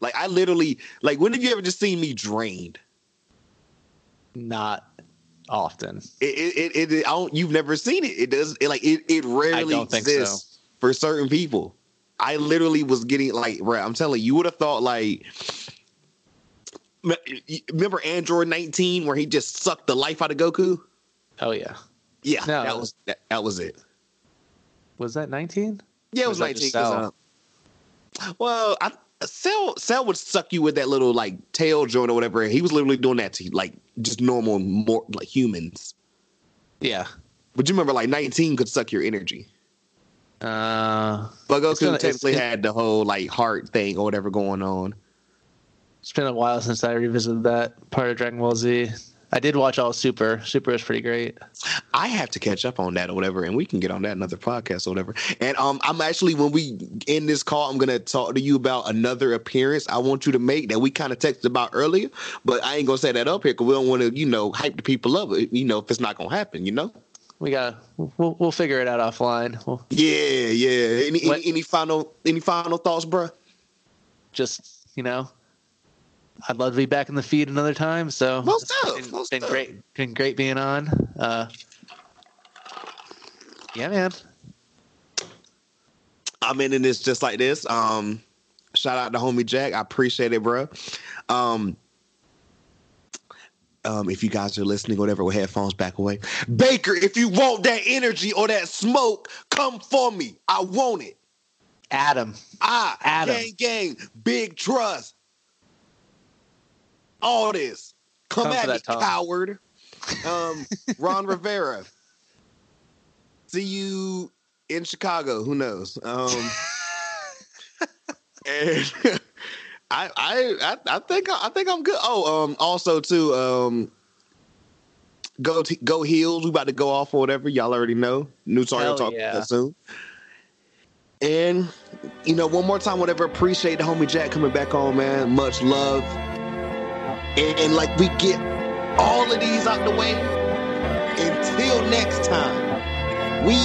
Like I literally like when have you ever just seen me drained? Not often. It it it, it I don't, you've never seen it. It does it, like it it rarely don't exists for certain people. I literally was getting like right, I'm telling you, you would have thought like remember Android 19 where he just sucked the life out of Goku? Oh yeah. Yeah, No. that uh was that, that was it. Was that 19? Yeah, it was that 19. just 'cause, Cell? uh, well, I, Cell Cell would suck you with that little like tail joint or whatever. He was literally doing that to like just normal, more like humans. Yeah. But you remember, like 19 could suck your energy. Uh, But It's Goku gonna- it's- technically it- had the whole like heart thing or whatever going on. it's been a while since I revisited that part of Dragon Ball Z. I did watch all Super. Super is pretty great. I have to catch up on that or whatever, and we can get on that another podcast or whatever. And um, I'm actually when we end this call, I'm gonna talk to you about another appearance I want you to make that we kind of texted about earlier, but I ain't gonna say that up here because we don't want to, you know, hype the people up. You know, if it's not gonna happen, you know. we got we'll we'll figure it out offline. We'll Yeah, yeah. Any, any any final any final thoughts, bro? just you know, I'd love to be back in the feed another time. So Most it's of, been, most been of. great, been great being on. Uh, yeah, man. I'm ending this just like this. Um, shout out to homie Jack. I appreciate it, bro. Um, um, if you guys are listening, whatever, with headphones back away. Baker, if you want that energy or that smoke, come for me. I want it. Adam, I, Adam. gang, gang, big trust. All this. Come, Come at me, coward. Um, *laughs* Ron Rivera. See you in Chicago. Who knows? Um, *laughs* and *laughs* I, I, I, think, I think I'm good. Oh, um, also too, um, go, t- go heels. We about to go off or whatever. Y'all already know. New will talk yeah. about that soon. And you know, one more time, whatever. Appreciate the homie Jack coming back on, man. Much love. And, and like we get all of these out the way. Until next time, we